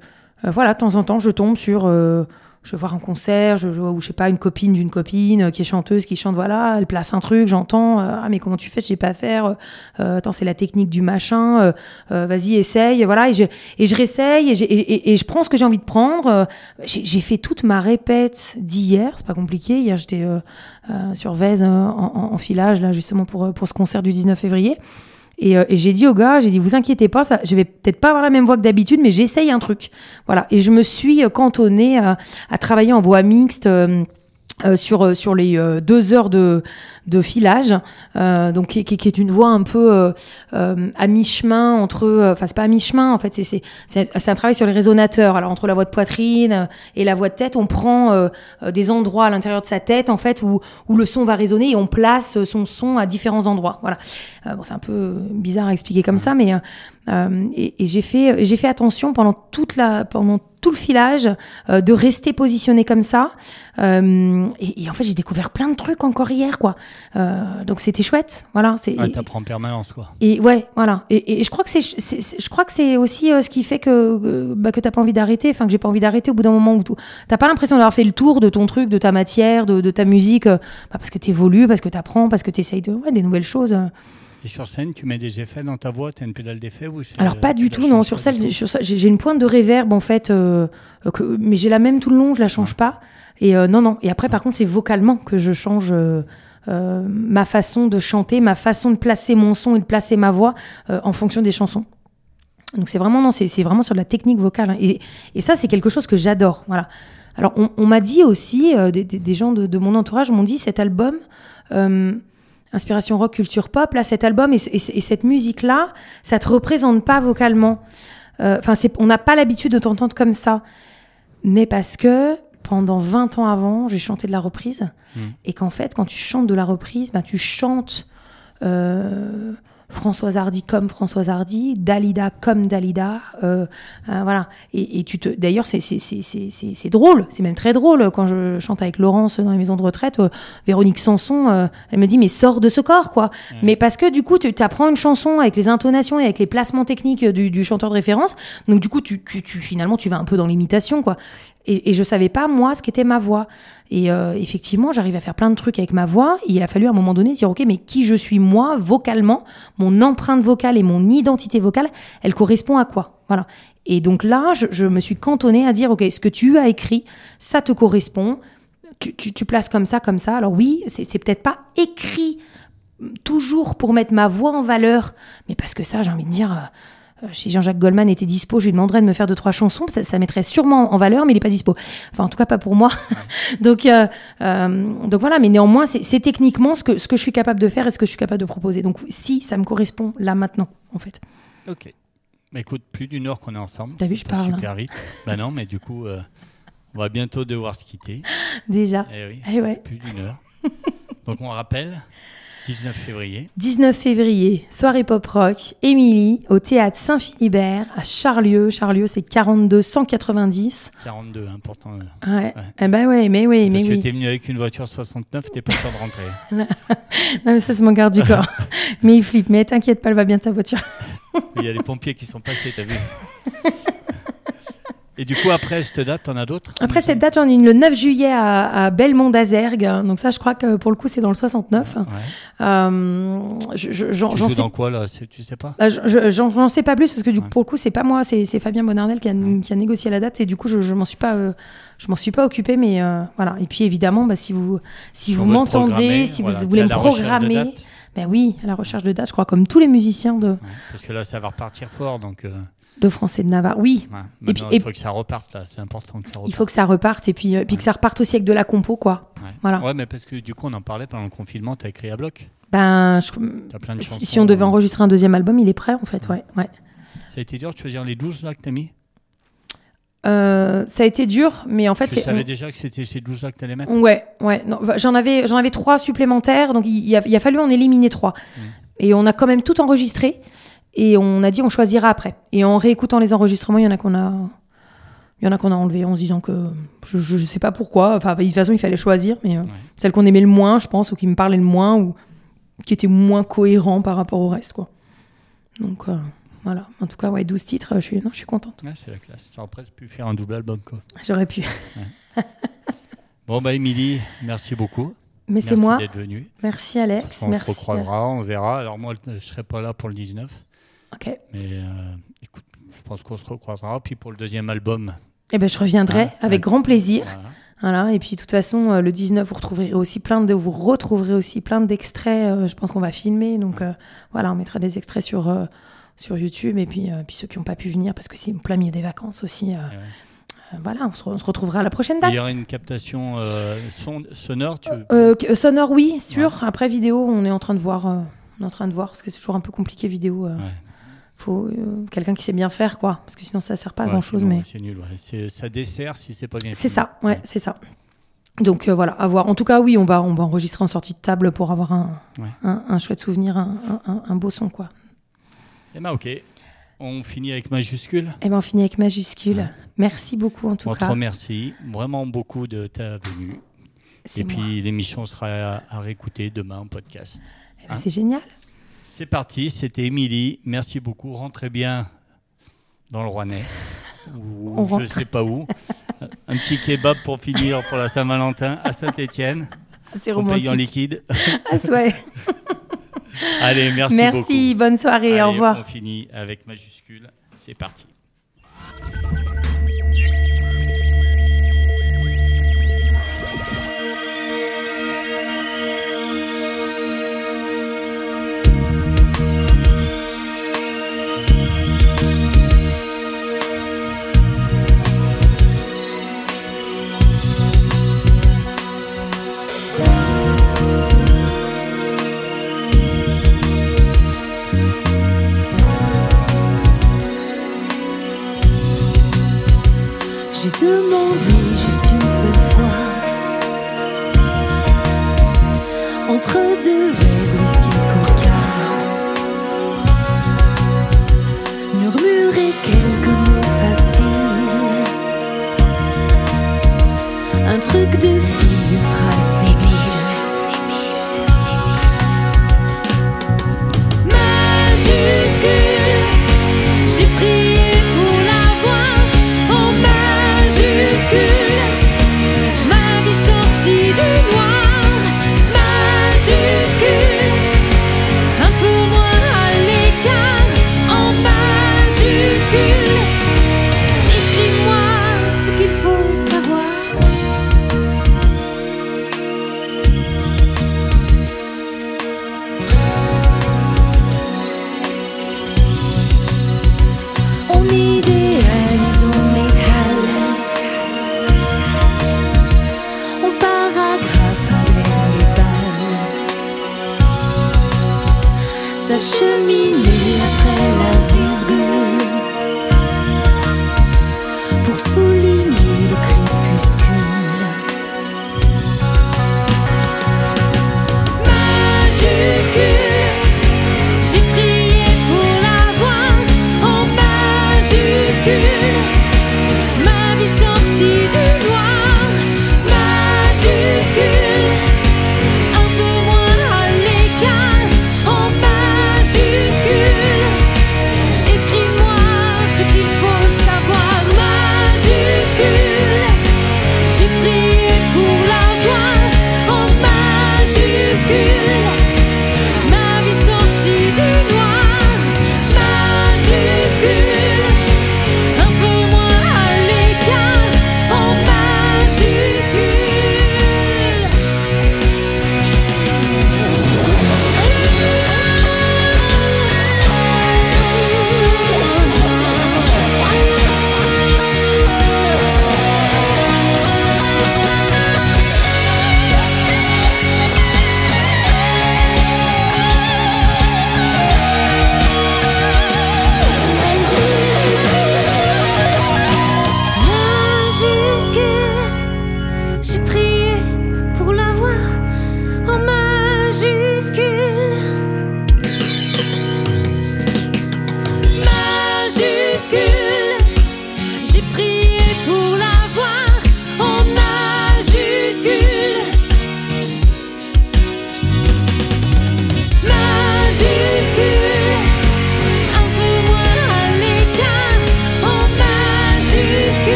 voilà, de temps en temps, je tombe sur. euh, je vais voir un concert, je, je, ou je sais pas, une copine d'une copine qui est chanteuse, qui chante, voilà, elle place un truc, j'entends, ah mais comment tu fais, je sais pas faire, euh, attends, c'est la technique du machin, euh, vas-y, essaye, voilà, et je, et je réessaye, et, et, et- je prends ce que j'ai envie de prendre. j'ai fait toute ma répète d'hier, c'est pas compliqué, hier j'étais sur Vèze en, en- en filage, là, justement, pour, pour ce concert du 19 février. Et, euh, et j'ai dit au gars, j'ai dit, vous inquiétez pas, ça, je vais peut-être pas avoir la même voix que d'habitude, mais j'essaye un truc. Voilà. Et je me suis euh, cantonnée à, à travailler en voix mixte. euh, euh, sur, euh, sur les deux heures de, de filage, euh, donc qui, qui- qui est une voix un peu euh, euh, à mi-chemin entre, euh, enfin c'est pas à mi-chemin en fait, c'est c'est un travail sur les résonateurs. Alors entre la voix de poitrine euh, et la voix de tête, on prend des endroits à l'intérieur de sa tête en fait où où le son va résonner et on place son son à différents endroits. Voilà. Euh, bon c'est un peu bizarre à expliquer comme ça, mais et, et j'ai fait j'ai fait attention pendant toute la pendant tout le filage euh, de rester positionné comme ça. Euh, et, et en fait, j'ai découvert plein de trucs encore hier, quoi. Euh, donc c'était chouette, voilà. C'est Ouais, t'apprends en permanence, quoi. et ouais, voilà. Et, et je crois que c'est, je crois que c'est aussi euh, ce qui fait que bah, que t'as pas envie d'arrêter. Enfin, que j'ai pas envie d'arrêter au bout d'un moment où tout- t'as pas l'impression d'avoir fait le tour de ton truc, de ta matière, de, de ta musique, euh, bah, parce que t'évolues, parce que t'apprends, parce que t'essayes de ouais, des nouvelles choses. Et sur scène, tu mets des effets dans ta voix, t'as une pédale d'effet ou Alors pas du tu tout, non. Sur ça, j'ai une pointe de réverb en fait, euh, que, mais j'ai la même tout le long, je la change pas. Et euh, non, non. Et après, par contre, c'est vocalement que je change. euh, euh, ma façon de chanter, ma façon de placer mon son et de placer ma voix euh, en fonction des chansons. Donc c'est vraiment vraiment sur la technique vocale. hein. Et, ça, c'est quelque chose que j'adore. Voilà. Alors on, m'a dit aussi, euh, des, gens de, mon entourage m'ont dit cet album, inspiration rock, culture pop, là cet album et, et ce- et cette musique là, ça te représente pas vocalement. Enfin, on n'a pas l'habitude de t'entendre comme ça, mais parce que pendant 20 ans avant, j'ai chanté de la reprise Mm. et qu'en fait, quand tu chantes de la reprise, bah, tu chantes euh, Françoise Hardy comme Françoise Hardy, Dalida comme Dalida, euh, euh, voilà. Et, et tu te, d'ailleurs, c'est drôle, c'est même très drôle quand je chante avec Laurence dans les maisons de retraite. Véronique Sanson, elle me dit mais sors de ce corps quoi. Mais parce que du coup, tu apprends une chanson avec les intonations et avec les placements techniques du, du chanteur de référence. Donc du coup, tu, tu, tu finalement, tu vas un peu dans l'imitation quoi. Et, et je savais pas moi ce qu'était ma voix. Et euh, effectivement, j'arrive à faire plein de trucs avec ma voix. Il a fallu à un moment donné dire ok, mais qui je suis moi vocalement, mon empreinte vocale et mon identité vocale, elle correspond à quoi? Voilà. Et donc là, je, me suis cantonnée à dire ok, ce que tu as écrit, ça te correspond. Tu, places comme ça, comme ça. Alors oui, c'est peut-être pas écrit toujours pour mettre ma voix en valeur, mais parce que ça, j'ai envie de dire, euh, si Jean-Jacques Goldman était dispo, je lui demanderais de me faire deux trois chansons, ça, ça mettrait sûrement en valeur, mais il est pas dispo. Enfin, en tout cas, pas pour moi. donc, euh, euh, donc voilà. Mais néanmoins, c'est techniquement ce que ce que je suis capable de faire et ce que je suis capable de proposer. Donc, si ça me correspond là maintenant, en fait. Ok. Bah, écoute, plus d'une heure qu'on est ensemble. T'as vu, je parle, hein. Super vite. bah non, mais du coup, euh, on va bientôt devoir se quitter. Déjà. Eh oui, Eh ouais. plus d'une heure. Donc on rappelle, 19 février. 19 février, soirée pop rock, Émilie, au théâtre Saint-Philibert, à Charlieu. Charlieu, c'est 42 190. 42, important. euh. Ouais. Eh ben ouais, mais oui, mais oui. t'es venu avec une voiture 69, t'es pas sûr de rentrer. Non, mais ça, c'est mon garde du corps. mais il flippe. Mais t'inquiète pas, elle va bien ta voiture. Il y a les pompiers qui sont passés, t'as vu Et du coup, après cette date, t'en as d'autres Après cette date, j'en ai une le 9 juillet à, à Belmont d'Azergue. Donc ça, je crois que pour le coup, c'est dans le 69. Ouais. Euh, je- je- j'en Tu j'en sais, dans quoi là Tu sais pas bah, je- je- j'en j'en sais pas plus parce que du coup, Ouais. pour le coup, c'est pas moi, c'est c'est Fabien Bonardel qui a, qui a négocié la date. Et du coup, je, je m'en suis pas, euh, je m'en suis pas occupé, mais euh, voilà. Et puis évidemment, bah, si vous, si vous m'entendez, si voilà, vous voulez me programmer, dates. ben oui, à la recherche de date, je crois, comme tous les musiciens de, Parce que là, ça va repartir fort, donc. Euh, de France et de Navarre. Oui, ouais. Et puis- il faut que ça reparte là. C'est important que ça reparte. il faut que ça reparte et puis, euh, puis que ça reparte aussi avec de la compo, quoi. Ouais. Voilà. Ouais, mais parce que du coup, on en parlait pendant le confinement. T'as écrit à bloc. Ben, je- T'as plein de chansons. si, si on devait enregistrer un deuxième album, il est prêt en fait, ouais. ouais. Ça a été dur de choisir les 12 là que t'as mis? Euh, ça a été dur, mais en fait, Tu savais déjà que c'était ces 12 là que t'allais mettre? ouais, ouais. j'en avais, j'en avais trois supplémentaires, donc il, il a, il a fallu en éliminer trois. Mm. Et on a quand même tout enregistré, et on a dit on choisira après. Et en réécoutant les enregistrements, il y en a qu'on a, il y en a qu'on a enlevé en se disant que je, je sais pas pourquoi. Enfin, de toute façon, il fallait choisir, mais euh, Ouais. celle qu'on aimait le moins, je pense, ou qui me parlait le moins, ou qui était moins cohérent par rapport au reste, quoi. Donc euh, voilà. En tout cas, ouais, 12 titres, je suis, non, je suis contente. Ouais, c'est la classe. J'aurais presque pu faire un double album quoi. J'aurais pu. Bon bah Émilie, merci beaucoup. Mais c'est Merci d'être venue. Merci Alex. On se Merci. recroisera, on verra. Alors moi, je serai pas là pour le 19, Ok. mais euh, écoute, je pense qu'on se recroisera. Puis pour le deuxième album, Eh ben, je reviendrai Ah, avec grand plaisir. voilà. Voilà. Et puis, de toute façon, euh, le 19, vous retrouverez aussi plein de, vous retrouverez aussi plein d'extraits. euh, je pense qu'on va filmer. Donc, euh, voilà, on mettra des extraits sur, euh, sur YouTube. Et puis, euh, puis ceux qui n'ont pas pu venir, parce que c'est plein milieu des vacances aussi. Ouais, voilà, on se, on se retrouvera à la prochaine Il date. y aura une captation son- sonore. Tu... Sonore, oui, sûr. Après, vidéo, on est en train de voir. on est en train de voir, parce que c'est toujours un peu compliqué, vidéo. Ouais. Faut euh, quelqu'un qui sait bien faire, quoi. Parce que sinon, ça sert pas à Ouais, grand chose. Mais... C'est nul. ouais. Ça dessert si c'est pas bien C'est ça, ouais, c'est ça. Donc euh, voilà, à voir. En tout cas, oui, on va, on va enregistrer en sortie de table pour avoir un, un, un chouette souvenir, un, un- beau son, quoi. Eh ben ok. On finit avec majuscule. Et ben on finit avec majuscule. Merci beaucoup en tout On te cas. remercie vraiment beaucoup de ta venue. Et moi. puis l'émission sera à, à réécouter demain en podcast. Eh ben, c'est génial. C'est parti, c'était Émilie. Merci beaucoup. Rentrez bien dans le Rouennais. Ou On je rentre. sais pas où. Un petit kebab pour finir pour la Saint-Valentin à Saint-Étienne. C'est paye en romantique. liquide. Ah, ouais. Allez, merci, Merci, beaucoup. bonne soirée, Allez, au revoir. On finit avec majuscule. C'est parti. J'ai